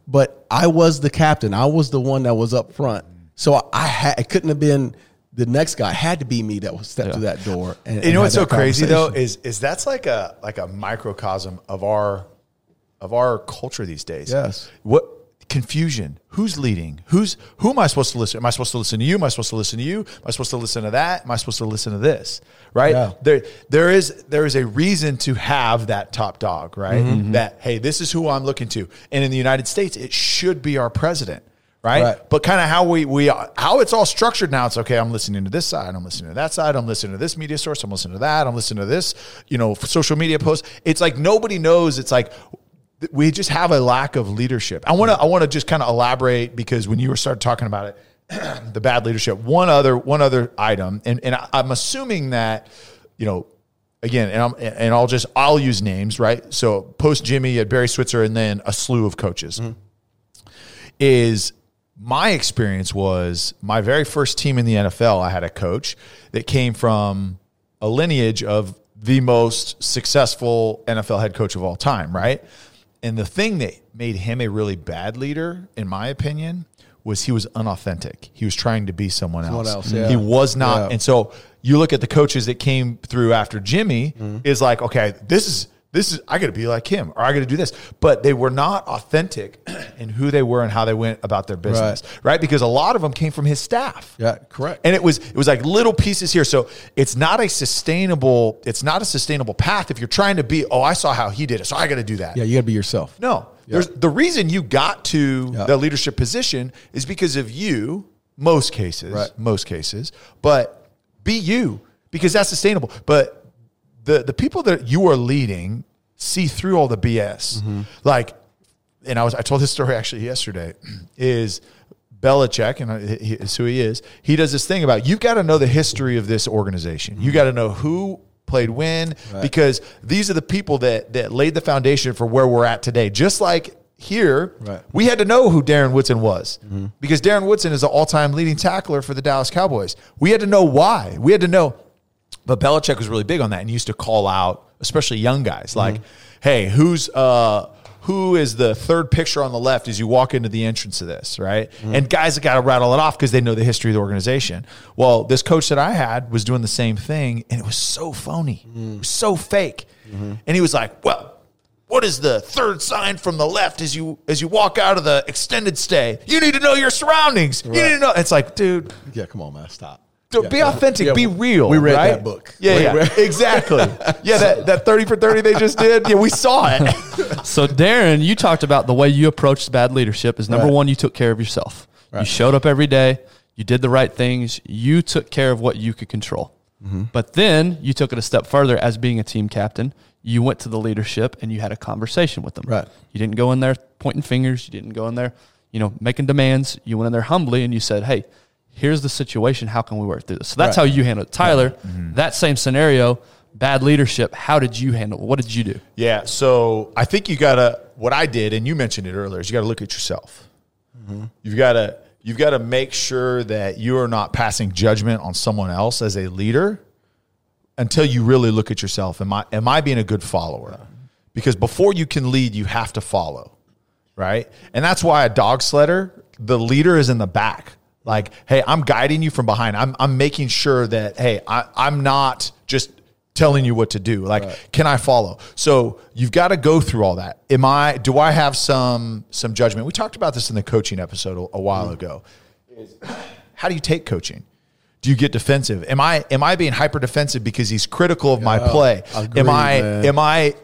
But I was the captain. I was the one that was up front. So I had it couldn't have been the next guy. Had to be me that was stepped through that door. And, you and know what's so crazy though is is that's like a like a microcosm of our of our culture these days. Yes. What confusion? Who's leading? Who's who am I supposed to listen? To? Am I supposed to listen to you? Am I supposed to listen to you? Am I supposed to listen to that? Am I supposed to listen to this? Right? Yeah. There there is there is a reason to have that top dog, right? Mm-hmm. That hey, this is who I'm looking to. And in the United States, it should be our president. Right? Right. but kind of how we we how it's all structured now. It's okay. I'm listening to this side. I'm listening to that side. I'm listening to this media source. I'm listening to that. I'm listening to this. You know, social media post. It's like nobody knows. It's like we just have a lack of leadership. I want to I want to just kind of elaborate because when you were started talking about it, the bad leadership. One other one other item, and and I- I'm assuming that you know. Again, and, I'm, and I'll just I'll use names, right? So post Jimmy at Barry Switzer, and then a slew of coaches mm-hmm. is my experience was my very first team in the NFL. I had a coach that came from a lineage of the most successful NFL head coach of all time, right? And the thing that made him a really bad leader, in my opinion, was he was unauthentic. He was trying to be someone, Someone else. else, yeah. He was not. Yeah. And so you look at the coaches that came through after Jimmy mm-hmm. is like, okay, this is this is I got to be like him or I got to do this. But they were not authentic in who they were and how they went about their business, right? Because a lot of them came from his staff. Yeah, correct. And it was it was like little pieces here. So it's not a sustainable it's not a sustainable path if you're trying to be, oh, I saw how he did it, so I got to do that. yeah, you got to be yourself. No. There's the reason you got to Yeah. the leadership position is because of you, most cases, Right. most cases. But be you because that's sustainable. But the the people that you are leading see through all the BS. Mm-hmm. Like, and I was I told this story actually yesterday. Is Belichick, and he- is who he is. He does this thing about you've got to know the history of this organization. Mm-hmm. You got to know who played when because these are the people that that laid the foundation for where we're at today. Just like here, Right. we had to know who Darren Woodson was because Darren Woodson is the all-time leading tackler for the Dallas Cowboys. We had to know why. We had to know. But Belichick was really big on that and used to call out, especially young guys, like, "Hey, who's uh, who is the third picture on the left as you walk into the entrance of this, right?" And guys have got to rattle it off because they know the history of the organization. Well, this coach that I had was doing the same thing, and it was so phony, it was so fake. And he was like, "Well." What is the third sign from the left as you as you walk out of the extended stay? You need to know your surroundings. You need to know. It's like, dude, Yeah, come on, man, stop. Dude, Yeah. be authentic, Yeah, be real. We read right? that book. Yeah, We yeah, read- exactly. Yeah, that, that 30 for 30 they just did. Yeah, we saw it. So, Darren, you talked about the way you approached bad leadership is number Right. one, you took care of yourself. You showed up every day, you did the right things, you took care of what you could control. Mm-hmm. But then you took it a step further as being a team captain. You went to the leadership and you had a conversation with them. Right. You didn't go in there pointing fingers. You didn't go in there, you know, making demands. You went in there humbly and you said, "Hey, here's the situation. How can we work through this?" So that's Right. how you handled it. Tyler, mm-hmm. that same scenario, bad leadership. How did you handle? it? What did you do? Yeah, so I think you gotta. What I did, and you mentioned it earlier, is you got to look at yourself. Mm-hmm. You've got to. You've got to make sure that you are not passing judgment on someone else as a leader until you really look at yourself. Am I am I being a good follower? Because before you can lead, you have to follow, right? And that's why a dog sledder, the leader is in the back. Like, hey, I'm guiding you from behind. I'm I'm making sure that hey, I, I'm not just telling you what to do. Like, can I follow? So you've got to go through all that. Am I? Do I have some some judgment? We talked about this in the coaching episode a, a while mm-hmm. ago. Is how do you take coaching? Do you get defensive? Am I am I being hyper defensive because he's critical of my play? agreed, am I man. am I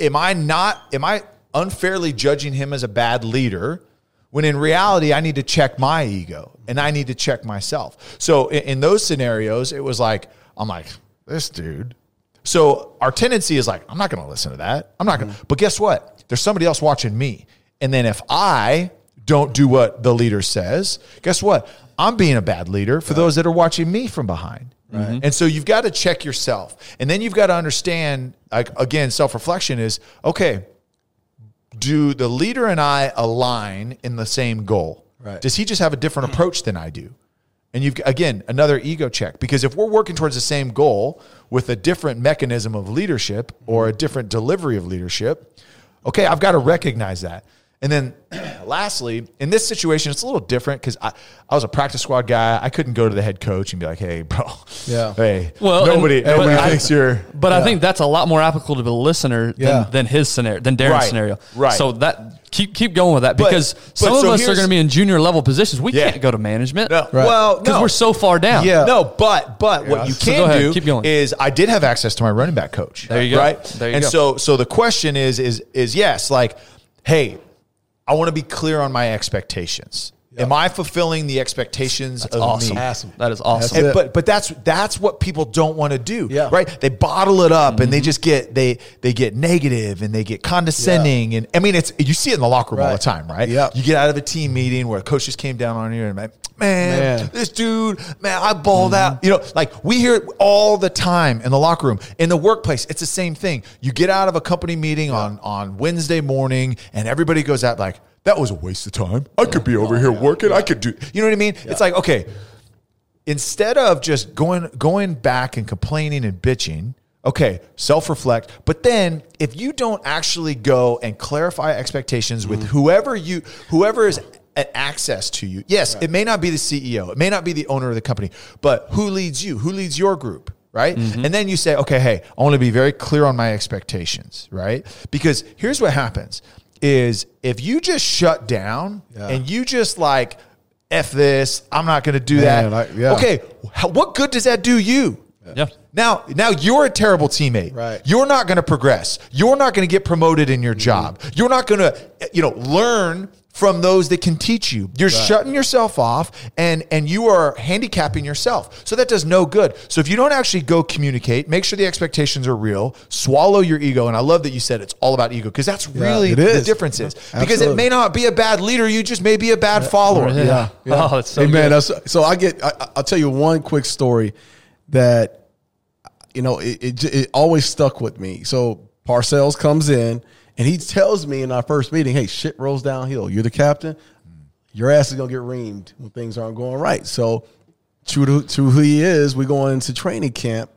am I not am I unfairly judging him as a bad leader when in reality I need to check my ego and I need to check myself. So in, in those scenarios, it was like I'm like this dude. So our tendency is like I'm not going to listen to that. I'm not going. to mm-hmm. But guess what? There's somebody else watching me, and then if I don't do what the leader says, guess what? I'm being a bad leader for those that are watching me from behind. Mm-hmm. Right. And so you've got to check yourself. And then you've got to understand, like, again, self reflection is okay, do the leader and I align in the same goal? Right. Does he just have a different approach than I do? And you've again another ego check because if we're working towards the same goal with a different mechanism of leadership or a different delivery of leadership, okay, I've got to recognize that. And then lastly, in this situation, it's a little different because I, I was a practice squad guy. I couldn't go to the head coach and be like, hey, bro, Yeah. hey, Well, nobody, and- but nobody I- thinks you're. But I think that's a lot more applicable to the listener Yeah. than, than his scenario, than Darren's Right, scenario. right. So that keep keep going with that because but some of so us are going to be in junior level positions. We Yeah. can't go to management. No. Right. Well, because no. we're so far down. Yeah. No, but but what you So can go ahead, do keep going. is I did have access to my running back coach. There you go. Right. There you and go. so so the question is is is yes, like, hey, I want to be clear on my expectations. Am I fulfilling the expectations of awesome. me? Awesome. That is awesome. That's And- but but that's that's what people don't want to do, Yeah. right? They bottle it up and Mm-hmm. they just get they they get negative and they get condescending and I mean it's you see it in the locker room all the time, right? Yeah. You get out of a team meeting where a coach just came down on you and like, man, Man. this dude, man, I balled Mm-hmm. out. You know, like we hear it all the time in the locker room, in the workplace. It's the same thing. You get out of a company meeting on on Wednesday morning and everybody goes out like. That was a waste of time. I could be over here working. I could do. You know what I mean? It's like okay, instead of just going going back and complaining and bitching okay self-reflect but then if you don't actually go and clarify expectations with whoever you whoever is access to you yes it may not be the ceo it may not be the owner of the company but who leads you who leads your group right mm-hmm. and then you say okay hey i want to be very clear on my expectations right because here's what happens is if you just shut down Yeah. and you just like F this, I'm not going to do Man, that. I- yeah. Okay, what good does that do you? yeah. Now, now you're a terrible teammate. Right. You're not going to progress. You're not going to get promoted in your mm-hmm. job. You're not going to, you know, learn from those that can teach you. You're shutting yourself off and and you are handicapping yourself. So that does no good. So if you don't actually go communicate, make sure the expectations are real, swallow your ego and I love that you said it's all about ego because that's really the difference is. Because it may not be a bad leader, you just may be a bad follower. Yeah. Yeah. Oh, it's so hey man, good. so I get. I, I'll tell you one quick story that you know it, it, it always stuck with me. So Parcells comes in and he tells me in our first meeting, "Hey, shit rolls downhill. You're the captain. Your ass is gonna get reamed when things aren't going right." So true to, to who he is, we go into training camp.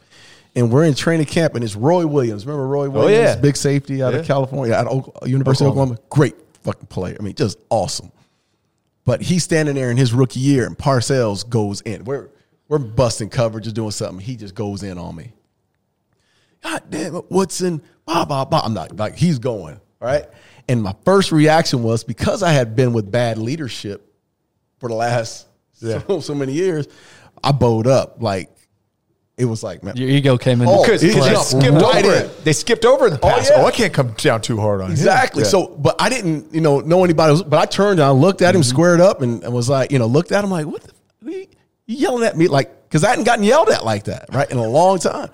And we're in training camp, and it's Roy Williams. Remember Roy oh, Williams, yeah. big safety out Yeah. of California, out of University Oklahoma. of Oklahoma. Great fucking player. I mean, just awesome. But he's standing there in his rookie year, and Parcells goes in. We're we're busting coverage, just doing something. He just goes in on me. God damn it, Woodson, blah blah blah. I'm not like he's going all right. And my first reaction was because I had been with bad leadership for the last so, so many years, I bowed up. Like it was like, man, Your ego came in. Oh, Because He they skipped right over in. it. They skipped over the past. Oh, yeah. Oh, I can't come down too hard on him. Exactly. Yeah. So, but I didn't, you know, know anybody. Was, but I turned and I looked at him, mm-hmm. squared up, and, and was like, you know, looked at him like, what? The, what are you, you yelling at me like? Because I hadn't gotten yelled at like that, right, in a long time.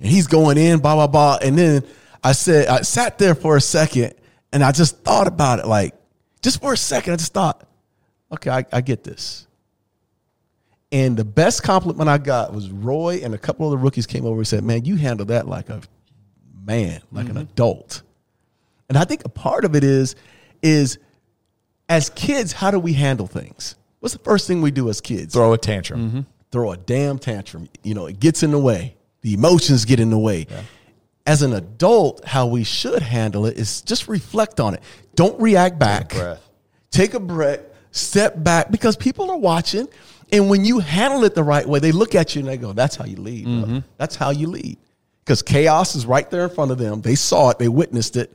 And he's going in, blah blah blah. And then I said, I sat there for a second, and I just thought about it, like, just for a second, I just thought, okay, I, I get this. And the best compliment I got was Roy and a couple of the rookies came over and said, "Man, you handled that like a man, like an mm-hmm. adult." And I think a part of it is, is as kids, how do we handle things? What's the first thing we do as kids? throw a tantrum. Mm-hmm. Throw a damn tantrum. You know, it gets in the way. The emotions get in the way. As an adult, how we should handle it is just reflect on it. Don't react back. Take a breath. Take a breath. Step back because people are watching. And when you handle it the right way, they look at you and they go, "That's how you lead. bro. Mm-hmm. That's how you lead." Because chaos is right there in front of them. They saw it. They witnessed it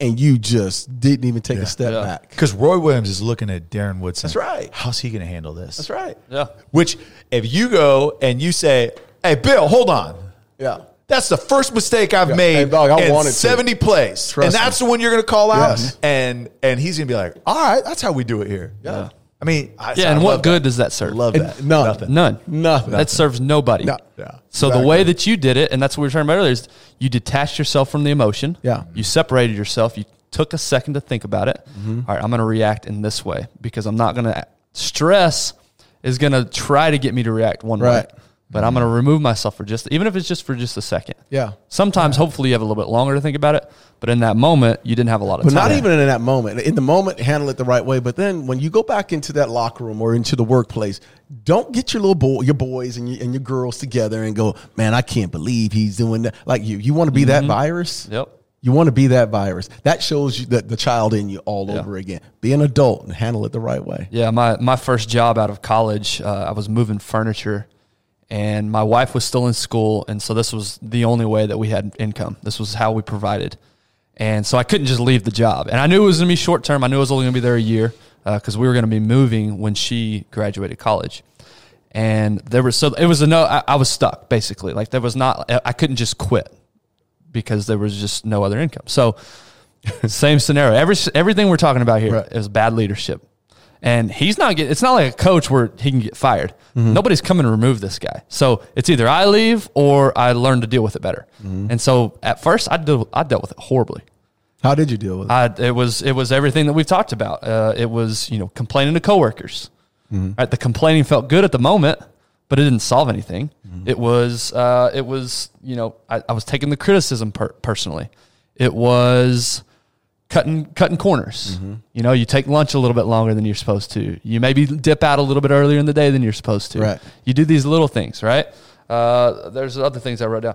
and you just didn't even take a step Yeah. back. Because Roy Williams is looking at Darren Woodson. That's right. How's he going to handle this? That's right. Yeah. Which, if you go and you say, "Hey, Bill, hold on," Yeah. That's the first mistake I've Yeah. made Hey, dog, I in wanted to. seventy plays, Trust and that's me. the one you're going to call out, Yes. and and he's going to be like, "All right, that's how we do it here." Yeah. I mean, I, Yeah, I and what good that. does that serve? Love And that. none. Nothing. None. Nothing. That serves nobody. No. Yeah. So Exactly. the way that you did it, and that's what we were talking about earlier, is you detached yourself from the emotion. Yeah. You separated yourself. You took a second to think about it. Mm-hmm. All right, I'm going to react in this way because I'm not going to stress is going to try to get me to react one way. But I'm going to remove myself for just, even if it's just for just a second. Yeah. Sometimes, hopefully, you have a little bit longer to think about it. But in that moment, you didn't have a lot of But time. not even in that moment. In the moment, handle it the right way. But then when you go back into that locker room or into the workplace, don't get your little boy, your boys and your, and your girls together and go, man, I can't believe he's doing that. Like you, you want to be that virus. Mm-hmm. Yep. You want to be that virus. That shows you that the child in you all Yeah. over again. Be an adult and handle it the right way. Yeah, my, my first job out of college, uh, I was moving furniture, and my wife was still in school, and so this was the only way that we had income. This was how we provided, and so I couldn't just leave the job. And I knew it was going to be short term. I knew I was only going to be there a year uh, because we were going to be moving when she graduated college. And there was so it was a no. I, I was stuck basically. Like there was not. I couldn't just quit because there was just no other income. So same scenario. Every everything we're talking about here is Right. bad leadership, and he's not getting. It's not like a coach where he can get fired. Nobody's coming to remove this guy. So it's either I leave or I learn to deal with it better. And so at first I dealt I dealt with it horribly. How did you deal with it? I, it was it was everything that we've talked about. Uh, it was you know complaining to coworkers. Right, the complaining felt good at the moment, but it didn't solve anything. It was uh, it was you know I, I was taking the criticism per- personally. It was cutting cutting corners. You know, you take lunch a little bit longer than you're supposed to. You maybe dip out a little bit earlier in the day than you're supposed to. Right. You do these little things, right? Uh, there's other things I wrote down.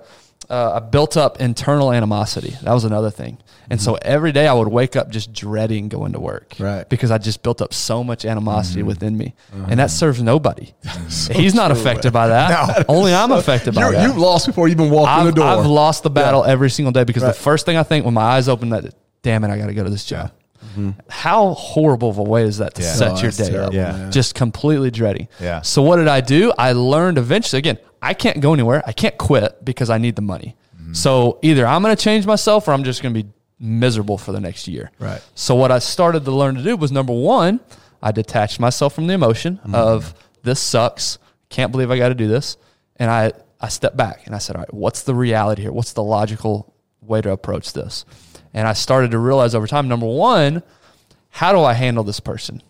Uh, I built up internal animosity. That was another thing. And so every day I would wake up just dreading going to work. Right. Because I just built up so much animosity within me. And that serves nobody. He's not affected by that. Only I'm affected by that. You've lost before you even walked in the door. I've lost the battle every single day because Right. the first thing I think when my eyes open that, damn it, I got to go to this job. Mm-hmm. How horrible of a way is that to Yeah. set Oh, your day terrible, up? Yeah. Just completely dreading. Yeah. So what did I do? I learned eventually. Again, I can't go anywhere. I can't quit because I need the money. Mm-hmm. So either I'm going to change myself or I'm just going to be miserable for the next year. Right. So what I started to learn to do was number one, I detached myself from the emotion mm-hmm. of this sucks. Can't believe I got to do this. And I, I stepped back and I said, all right, what's the reality here? What's the logical way to approach this? And I started to realize over time, number one, how do I handle this person?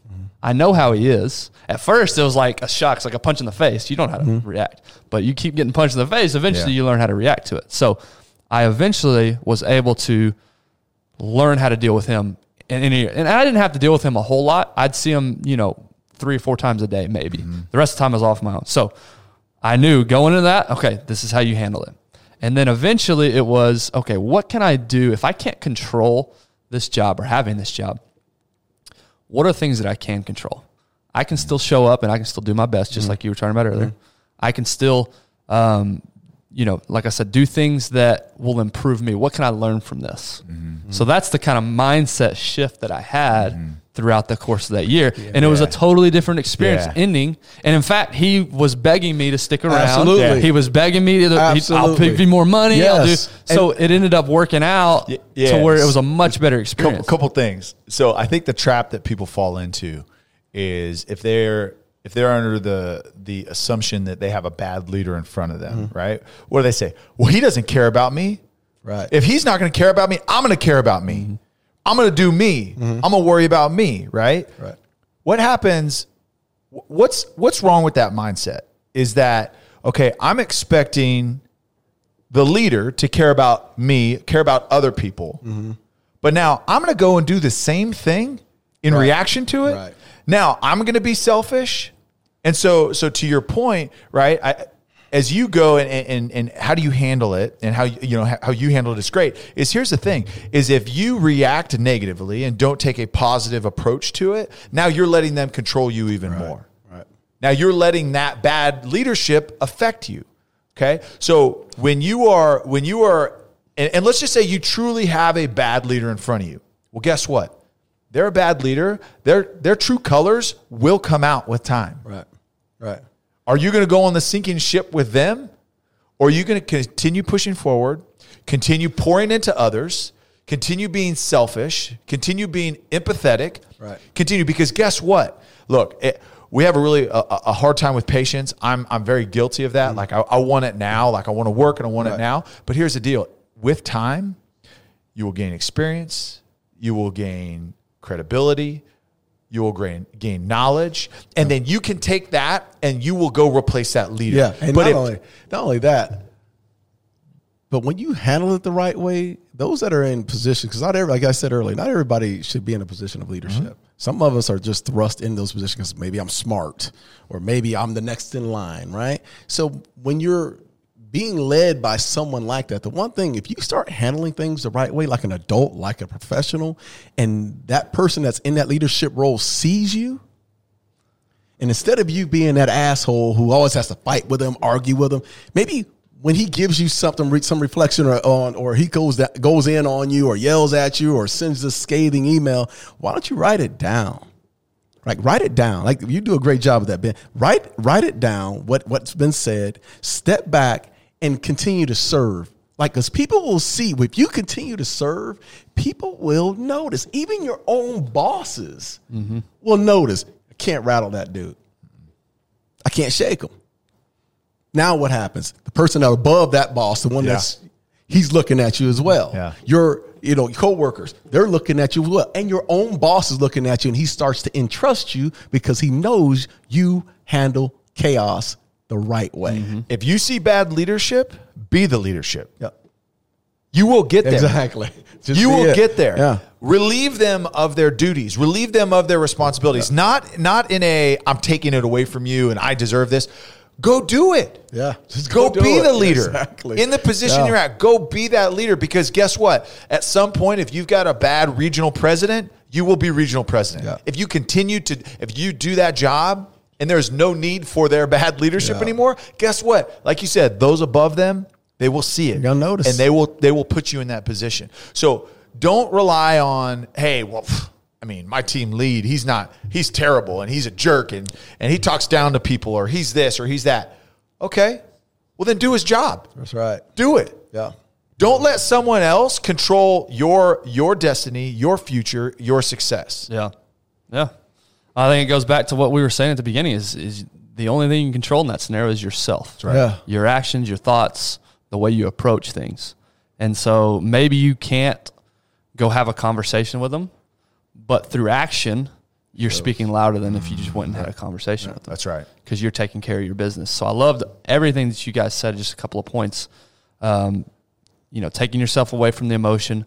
I know how he is. At first, it was like a shock, it's like a punch in the face. You don't know how to mm-hmm. react, but you keep getting punched in the face. Eventually, Yeah. you learn how to react to it. So, I eventually was able to learn how to deal with him. And, and, and I didn't have to deal with him a whole lot. I'd see him, you know, three or four times a day, maybe. Mm-hmm. The rest of the time I was off my own. So I knew going into that, okay, this is how you handle it. And then eventually it was, okay, what can I do if I can't control this job or having this job? What are things that I can control? I can still show up and I can still do my best, just mm-hmm. like you were talking about earlier. Mm-hmm. I can still, um, you know, like I said, do things that will improve me. What can I learn from this? Mm-hmm. So that's the kind of mindset shift that I had throughout the course of that year. And it was a totally different experience Yeah. ending. And in fact, he was begging me to stick around. Absolutely. He was begging me to, I'll pay you more money. I'll do. Yes. So it ended up working out Y- to where it was a much better couple, experience. couple things. So I think the trap that people fall into is if they're if they're under the the assumption that they have a bad leader in front of them, mm-hmm. right? What do they say? Well, he doesn't care about me. Right. If he's not going to care about me, I'm going to care about me. Mm-hmm. I'm going to do me. I'm going to worry about me, right? Right. What happens what's what's wrong with that mindset? Is that okay, I'm expecting the leader to care about me, care about other people. Mm-hmm. But now I'm going to go and do the same thing in reaction to it. Right. Now I'm going to be selfish. And so, so to your point, right? I, as you go and, and, and how do you handle it and how, you you know, how you handle it is great is here's the thing is if you react negatively and don't take a positive approach to it, now you're letting them control you even more. Right. Now you're letting that bad leadership affect you. Okay. So when you are, when you are, and, and let's just say you truly have a bad leader in front of you. Well, guess what? They're a bad leader. Their, their true colors will come out with time. Right. Right. Are you going to go on the sinking ship with them? Or are you going to continue pushing forward, continue pouring into others, continue being selfish, continue being empathetic, Right. continue because guess what? Look, it, we have a really a, a hard time with patience. I'm I'm very guilty of that. Mm-hmm. Like I, I want it now. Like I want to work and I want it now. But here's the deal: with time, you will gain experience, you will gain credibility, you will gain, gain knowledge, and then you can take that and you will go replace that leader. Yeah, and but not if, only not only that, but when you handle it the right way, those that are in position, because not every, like I said earlier, not everybody should be in a position of leadership. Mm-hmm. Some of us are just thrust in those positions because maybe I'm smart, or maybe I'm the next in line, right? So when you're being led by someone like that, the one thing, if you start handling things the right way, like an adult, like a professional, and that person that's in that leadership role sees you, and instead of you being that asshole who always has to fight with them, argue with them, maybe when he gives you something, some reflection or on, or he goes that goes in on you, or yells at you, or sends a scathing email, why don't you write it down? Like write it down. Like you do a great job of that, Ben. Write write it down. What what's been said. Step back and continue to serve. Like, because people will see if you continue to serve, people will notice. Even your own bosses will notice. I can't rattle that dude. I can't shake him. Now what happens? The person above that boss, the one Yeah. that's he's looking at you as well. Yeah. Your you know coworkers, they're looking at you as well, and your own boss is looking at you, and he starts to entrust you because he knows you handle chaos the right way. Mm-hmm. if you see bad leadership, be the leadership. Yep. You will get there. Exactly. Just you will it. get there. Yeah. Relieve them of their duties. Relieve them of their responsibilities. Not not in a I'm taking it away from you and I deserve this. Go do it. Yeah. Just Go, go be it. the leader. Exactly. In the position Yeah. you're at, go be that leader because guess what? At some point if you've got a bad regional president, you will be regional president. Yeah. If you continue to if you do that job and there's no need for their bad leadership Yeah. anymore, guess what? Like you said, those above them, they will see it. They'll notice. And they will they will put you in that position. So don't rely on, hey, well, I mean, my team lead, he's not, he's terrible and he's a jerk and and he talks down to people or he's this or he's that. Okay. Well then do his job. That's right. Do it. Yeah. Don't let someone else control your your destiny, your future, your success. Yeah. Yeah. I think it goes back to what we were saying at the beginning is is the only thing you can control in that scenario is yourself. right. Yeah. Your actions, your thoughts, the way you approach things. And so maybe you can't go have a conversation with them, but through action, you're speaking louder than if you just went and had a conversation with them. That's right. Because you're taking care of your business. So I loved everything that you guys said, just a couple of points. Um, you know, taking yourself away from the emotion,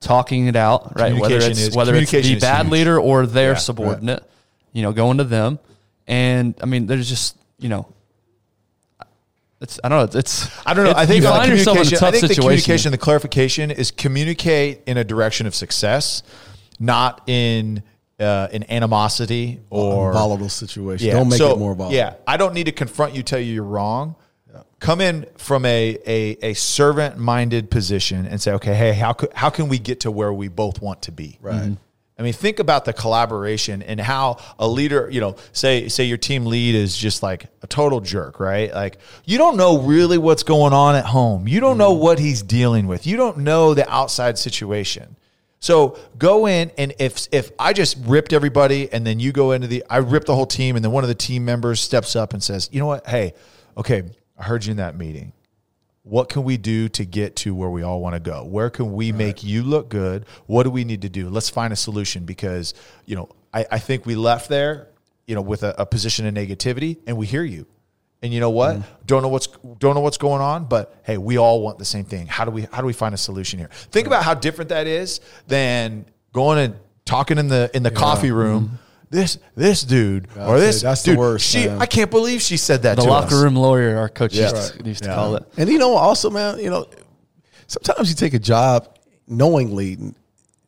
talking it out, right? Whether it's is- whether it's the bad huge. leader or their Yeah, subordinate, you know, going to them. And I mean, there's just, you know, it's I don't know, it's I don't know. it's- I think you the find yourself in a communication- tough I think the communication, the clarification is communicate in a direction of success, not in uh, in animosity or volatile situation. Yeah. Don't make So, it more volatile. Yeah, I don't need to confront you, tell you you're wrong. Come in from a a, a servant minded position and say, okay, hey, how could, how can we get to where we both want to be? Right. I mean, think about the collaboration and how a leader, you know, say say your team lead is just like a total jerk, right? Like you don't know really what's going on at home. You don't know mm-hmm. what he's dealing with. You don't know the outside situation. So go in and if if I just ripped everybody and then you go into the I ripped the whole team and then one of the team members steps up and says, "You know what? Hey, okay, I heard you in that meeting what can we do to get to where we all want to go? Where can we make you look good? What do we need to do? Let's find a solution because you know i, I think we left there you know with a, a position of negativity and we hear you. And you know what? Mm-hmm. Don't know what's don't know what's going on but hey we all want the same thing. How do we how do we find a solution here? Think about how different that is than going and talking in the in the coffee room mm-hmm. This this dude or this it. That's the dude, worst, she man. i can't believe she said that the to locker us. room lawyer, our coach Yeah. used, to, used to Yeah. call it. And you know, also, man, you know, sometimes you take a job knowingly,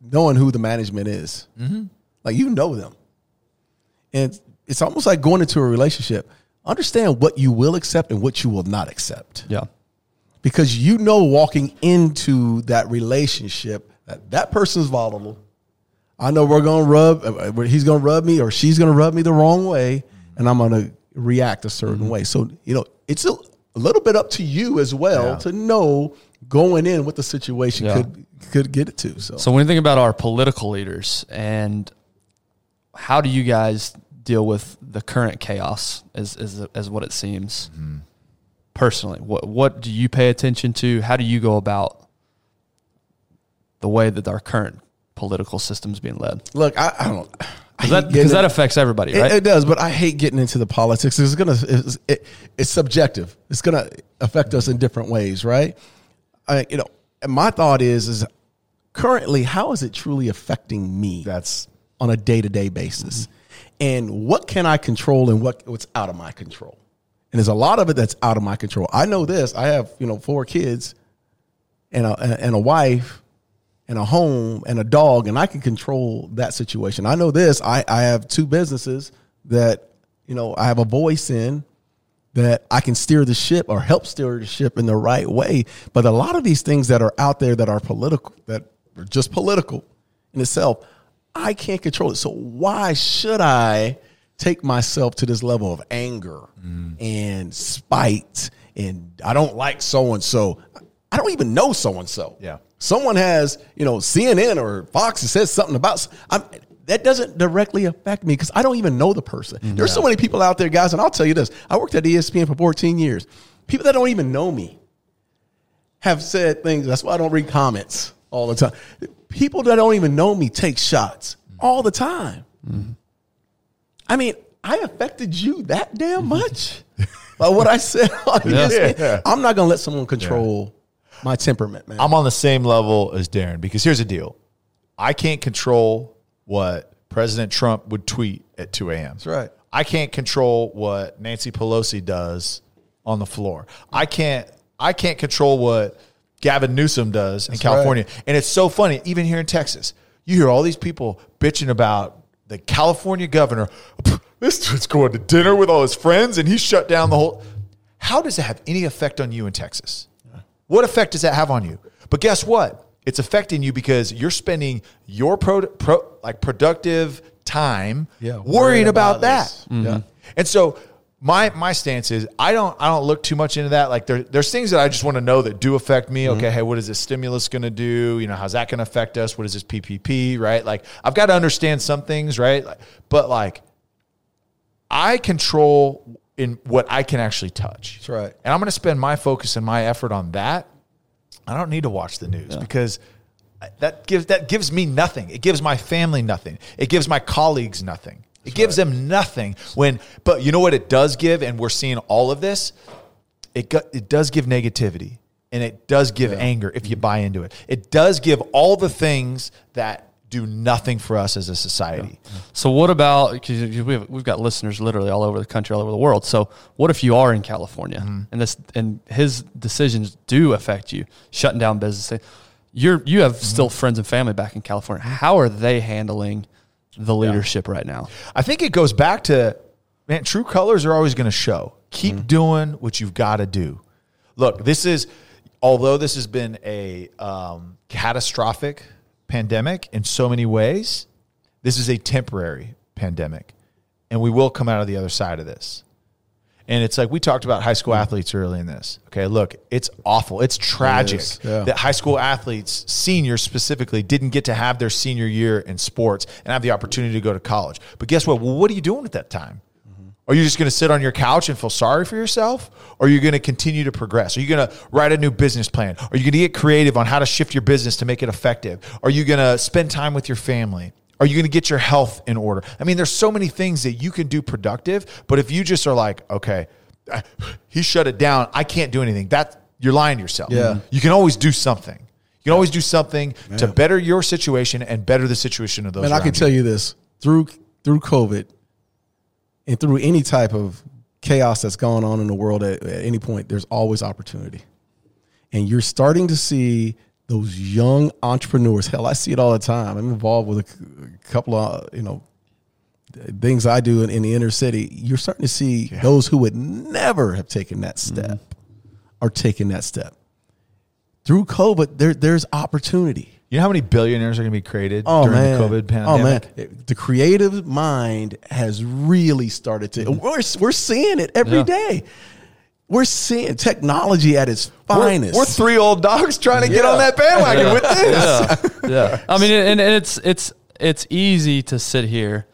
knowing who the management is. Mm-hmm. Like you know them, and it's almost like going into a relationship. Understand what you will accept and what you will not accept, Yeah. because you know walking into that relationship that that person's volatile. I know we're gonna rub. uh, uh, He's gonna rub me, or she's gonna rub me the wrong way, and I'm gonna react a certain Mm-hmm. way. So you know, it's a, a little bit up to you as well Yeah. to know going in what the situation Yeah. could could get it to. So, So when you think about our political leaders and how do you guys deal with the current chaos as as, as what it seems personally? What what do you pay attention to? How do you go about the way that our current political system's being led? look, I, I don't. Because that, 'cause that affects everybody, It, right? it does, but I hate getting into the politics. It's gonna it's, it, it's subjective. It's gonna affect us in different ways, right? I, you know, and my thought is is currently how is it truly affecting me? That's on a day to day basis, and what can I control and what what's out of my control. And there's a lot of it that's out of my control. I know this. I have you know four kids, and a and a wife, and a home and a dog, and I can control that situation. I know this. I, I have two businesses that, you know, I have a voice in that I can steer the ship or help steer the ship in the right way. But a lot of these things that are out there that are political, that are just political in itself, I can't control it. So why should I take myself to this level of anger mm. and spite and I don't like so and so? I don't even know so and so. Yeah. Someone has, you know, CNN or Fox that says something about I'm, that doesn't directly affect me because I don't even know the person. Mm, There's so many people out there, guys, and I'll tell you this: I worked at ESPN for 14 years. People that don't even know me have said things. That's why I don't read comments all the time. People that don't even know me take shots all the time. Mm-hmm. I mean, I affected you that damn much by what I said on ESPN. Yeah. I'm not going to let someone control my temperament, man. I'm on the same level as Darren because here's the deal. I can't control what President Trump would tweet at 2 a.m. That's right. I can't control what Nancy Pelosi does on the floor. I can't I can't control what Gavin Newsom does in California. And it's so funny, even here in Texas, you hear all these people bitching about the California governor. This dude's going to dinner with all his friends and he shut down the whole. How does it have any effect on you in Texas? What effect does that have on you? But guess what? It's affecting you because you're spending your pro, pro like productive time Yeah, worrying worrying about, about that. this. Mm-hmm. Yeah. And so my my stance is I don't I don't look too much into that. Like there, there's things that I just want to know that do affect me. Mm-hmm. Okay, hey, what is this stimulus going to do? You know, how's that going to affect us? What is this PPP? Right? Like I've got to understand some things, right? Like, but like I control in what I can actually touch. That's right. And I'm going to spend my focus and my effort on that. I don't need to watch the news because that gives that gives me nothing. It gives my family nothing. It gives my colleagues nothing. It gives them nothing when but you know what it does give and we're seeing all of this it it does give negativity and it does give anger if you buy into it. It does give all the things that do nothing for us as a society. So what about because we've we've got listeners literally all over the country, all over the world. So what if you are in California mm-hmm. and this and his decisions do affect you, shutting down business? You're you have mm-hmm. still friends and family back in California. How are they handling the leadership right now? I think it goes back to man, true colors are always going to show. Keep mm-hmm. doing what you've got to do. Look, this is although this has been a um, catastrophic pandemic in so many ways, this is a temporary pandemic, and we will come out of the other side of this. And it's like we talked about high school athletes early in this. Okay, look, it's awful. It's tragic is, yeah. that high school athletes, seniors specifically, didn't get to have their senior year in sports and have the opportunity to go to college. But guess what? Well, what are you doing at that time? Are you just going to sit on your couch and feel sorry for yourself? Or are you going to continue to progress? Are you going to write a new business plan? Are you going to get creative on how to shift your business to make it effective? Are you going to spend time with your family? Are you going to get your health in order? I mean, there's so many things that you can do productive, but if you just are like, okay, he shut it down, I can't do anything. That you're lying to yourself. Yeah. You can always do something. You can always do something to better your situation and better the situation of those. And I can tell you this through through COVID and through any type of chaos that's going on in the world at, at any point, there's always opportunity. And you're starting to see those young entrepreneurs. Hell, I see it all the time. I'm involved with a couple of you know things I do in, in the inner city. You're starting to see those who would never have taken that mm-hmm. step are taking that step. Through COVID, there there's opportunity. You know how many billionaires are going to be created Oh during man! the COVID oh, pandemic? Oh man! The creative mind has really started to. Mm-hmm. We're we're seeing it every Yeah. day. We're seeing technology at its We're, finest. we're three old dogs trying to get on that bandwagon with this. yeah, yeah. I mean, and, and it's it's it's easy to sit here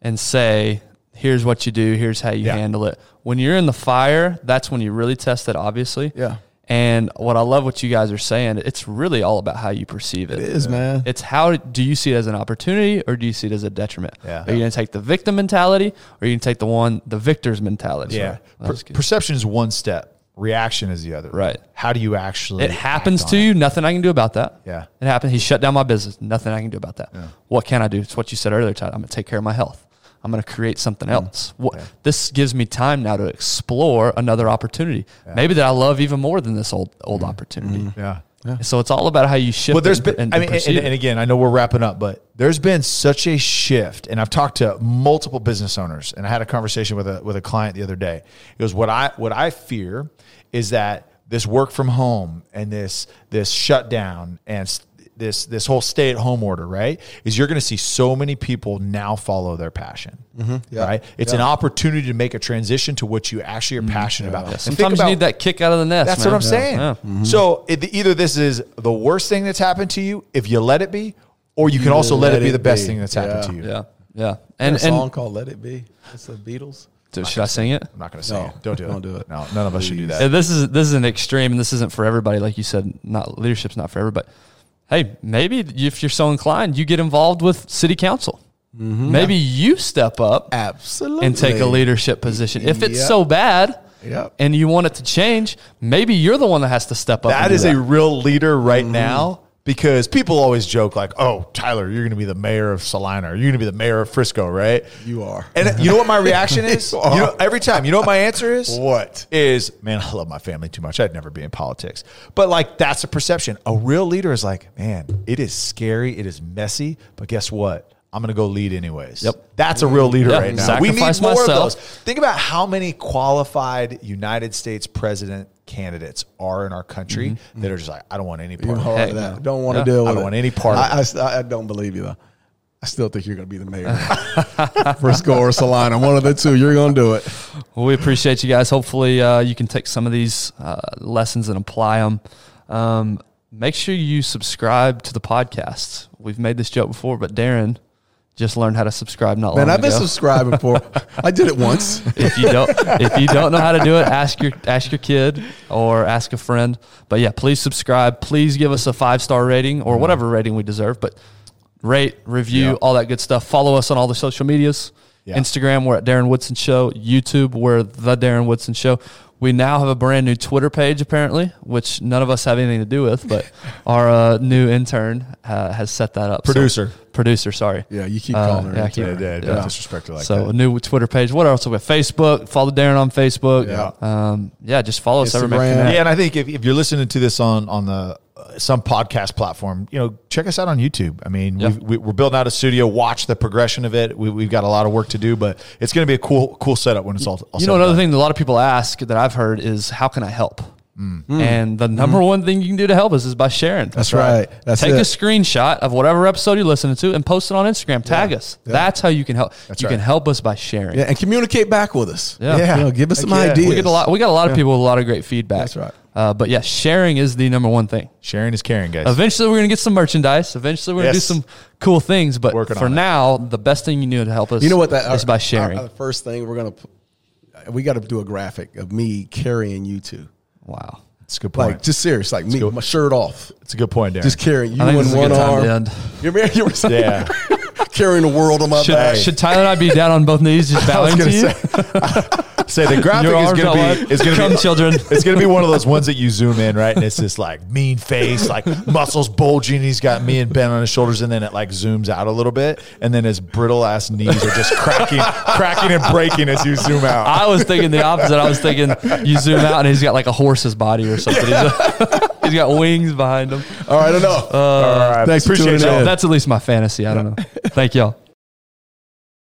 and say, "Here's what you do. Here's how you Yeah. handle it." When you're in the fire, that's when you really test it. Obviously, Yeah. And what I love what you guys are saying, it's really all about how you perceive it. It is, man. It's how do you see it as an opportunity or do you see it as a detriment? Yeah. Are you going to take the victim mentality or are you going to take the one, the victor's mentality? Yeah. Per- perception is one step. Reaction is the other. Right. How do you actually? It happens to on you. it? Nothing I can do about that. Yeah. It happened. He shut down my business. Nothing I can do about that. What can I do? It's what you said earlier, Todd. I'm going to take care of my health. I'm going to create something Mm. else. What this gives me time now to explore another opportunity, maybe that I love even more than this old old opportunity. Yeah. So it's all about how you shift. Well, there's and- been, and, I mean, and, perceive and again, I know we're wrapping up, but there's been such a shift, and I've talked to multiple business owners, and I had a conversation with a with a client the other day. It was what I what I fear is that this work from home and this this shutdown and s- this this whole stay at home order, right? Is you're going to see so many people now follow their passion, mm-hmm. Yeah. right? It's an opportunity to make a transition to what you actually are mm-hmm. passionate about. And think Sometimes you need that kick out of the nest. that's man. what I'm saying. Yeah. Mm-hmm. So it, either this is the worst thing that's happened to you if you let it be, or you can also let, let it be the best be. thing that's happened to you. Yeah, yeah. And And a song and called "Let It Be." It's the Beatles. dude, should I sing it? I'm not going to sing No, it. Don't do it. don't it. do it. No, none of us should do that. This is this is an extreme, and this isn't for everybody. Like you said, not leadership's not for everybody. Hey, maybe if you're so inclined, you get involved with city council. Mm-hmm. Maybe you step up Absolutely. and take a leadership position. If it's Yep. so bad, Yep. and you want it to change, maybe you're the one that has to step up. That is That a real leader right mm-hmm. now because people always joke like, "Oh, Tyler, you're going to be the mayor of Salina. Or you're going to be the mayor of Frisco, right?" You are. And you know what my reaction is? You you know, every time, you know what my answer is? What? is? Man, I love my family too much. I'd never be in politics. But like, that's a perception. A real leader is like, man, it is scary, it is messy, but guess what? I'm going to go lead anyways. Yep. That's a real leader Yeah, right now. We need sacrifice more of those. Think about how many qualified United States president candidates are in our country that are just like, I don't want any part of harder it. than Heck that. no. Don't want to Yeah. deal I don't it. want any part of I, I I don't believe you though. I still think you're going to be the mayor. Frisco or Salina, one of the two. You're going to do it. Well, we appreciate you guys. Hopefully, uh, you can take some of these uh, lessons and apply them. Um, make sure you subscribe to the podcast. We've made this joke before, but Darren just learned how to subscribe not Man, long I've been ago. subscribing for. I did it once. if you don't, if you don't know how to do it, ask your ask your kid or ask a friend. But yeah, please subscribe. Please give us a five star rating or mm-hmm. whatever rating we deserve. But rate, review, Yeah. all that good stuff. Follow us on all the social medias. Yeah. Instagram, we're at Darren Woodson Show. YouTube, we're the Darren Woodson Show. We now have a brand new Twitter page, apparently, which none of us have anything to do with, but our uh, new intern uh, has set that up. So- Producer. producer, sorry. Yeah, you keep Uh, calling her. yeah, I into keep- it. Yeah, don't disrespect her like so that. So a new Twitter page. What else? We have Facebook. Follow Darren on Facebook. Yeah. Um, yeah, just follow us. Everybody Instagram. Yeah, and I think if, if you're listening to this on on the uh, some podcast platform, you know, check us out on YouTube. I mean, Yeah. we've, we, we're building out a studio. Watch the progression of it. We, we've got a lot of work to do, but it's going to be a cool cool setup when it's all. all You know, another done. thing that a lot of people ask that I've heard is, how can I help? Mm. And the number one thing you can do to help us is by sharing. That's right. That's Take it. a screenshot of whatever episode you're listening to and post it on Instagram. Tag us. That's how you can help. That's you right. can help us by sharing. Yeah, and communicate back with us. Yeah. Yeah. You know, give us Heck some yeah. ideas. We get a lot. We got a lot of people with a lot of great feedback. That's right. Uh, but yeah, sharing is the number one thing. sharing is caring, guys. Eventually, we're gonna get some merchandise. Eventually, we're gonna do some cool things. But Working for on it. now, the best thing you do to help us, You know what? That is by sharing. Our, our first thing we're gonna, put- we got to do a graphic of me carrying you two. wow, It's a good point. Like just serious, like me, my shirt off, it's a good point, Darren. just carrying you in one good arm. to end. You remember you were yeah. carrying the world on my Should, back. should Tyler and I be down on both knees, just bowing to you? say, say the graphic Your is going to be. It's going to Come, be children. It's going to be one of those ones that you zoom in, right? And it's this like mean face, like muscles bulging. He's got me and Ben on his shoulders, and then it like zooms out a little bit, and then his brittle ass knees are just cracking, cracking and breaking as you zoom out. I was thinking the opposite. I was thinking you zoom out and he's got like a horse's body or something. He's, he's got wings behind him. All right, I don't know. All right, thanks for appreciate tuning y'all. in. That's at least my fantasy. I don't know. Thank y'all.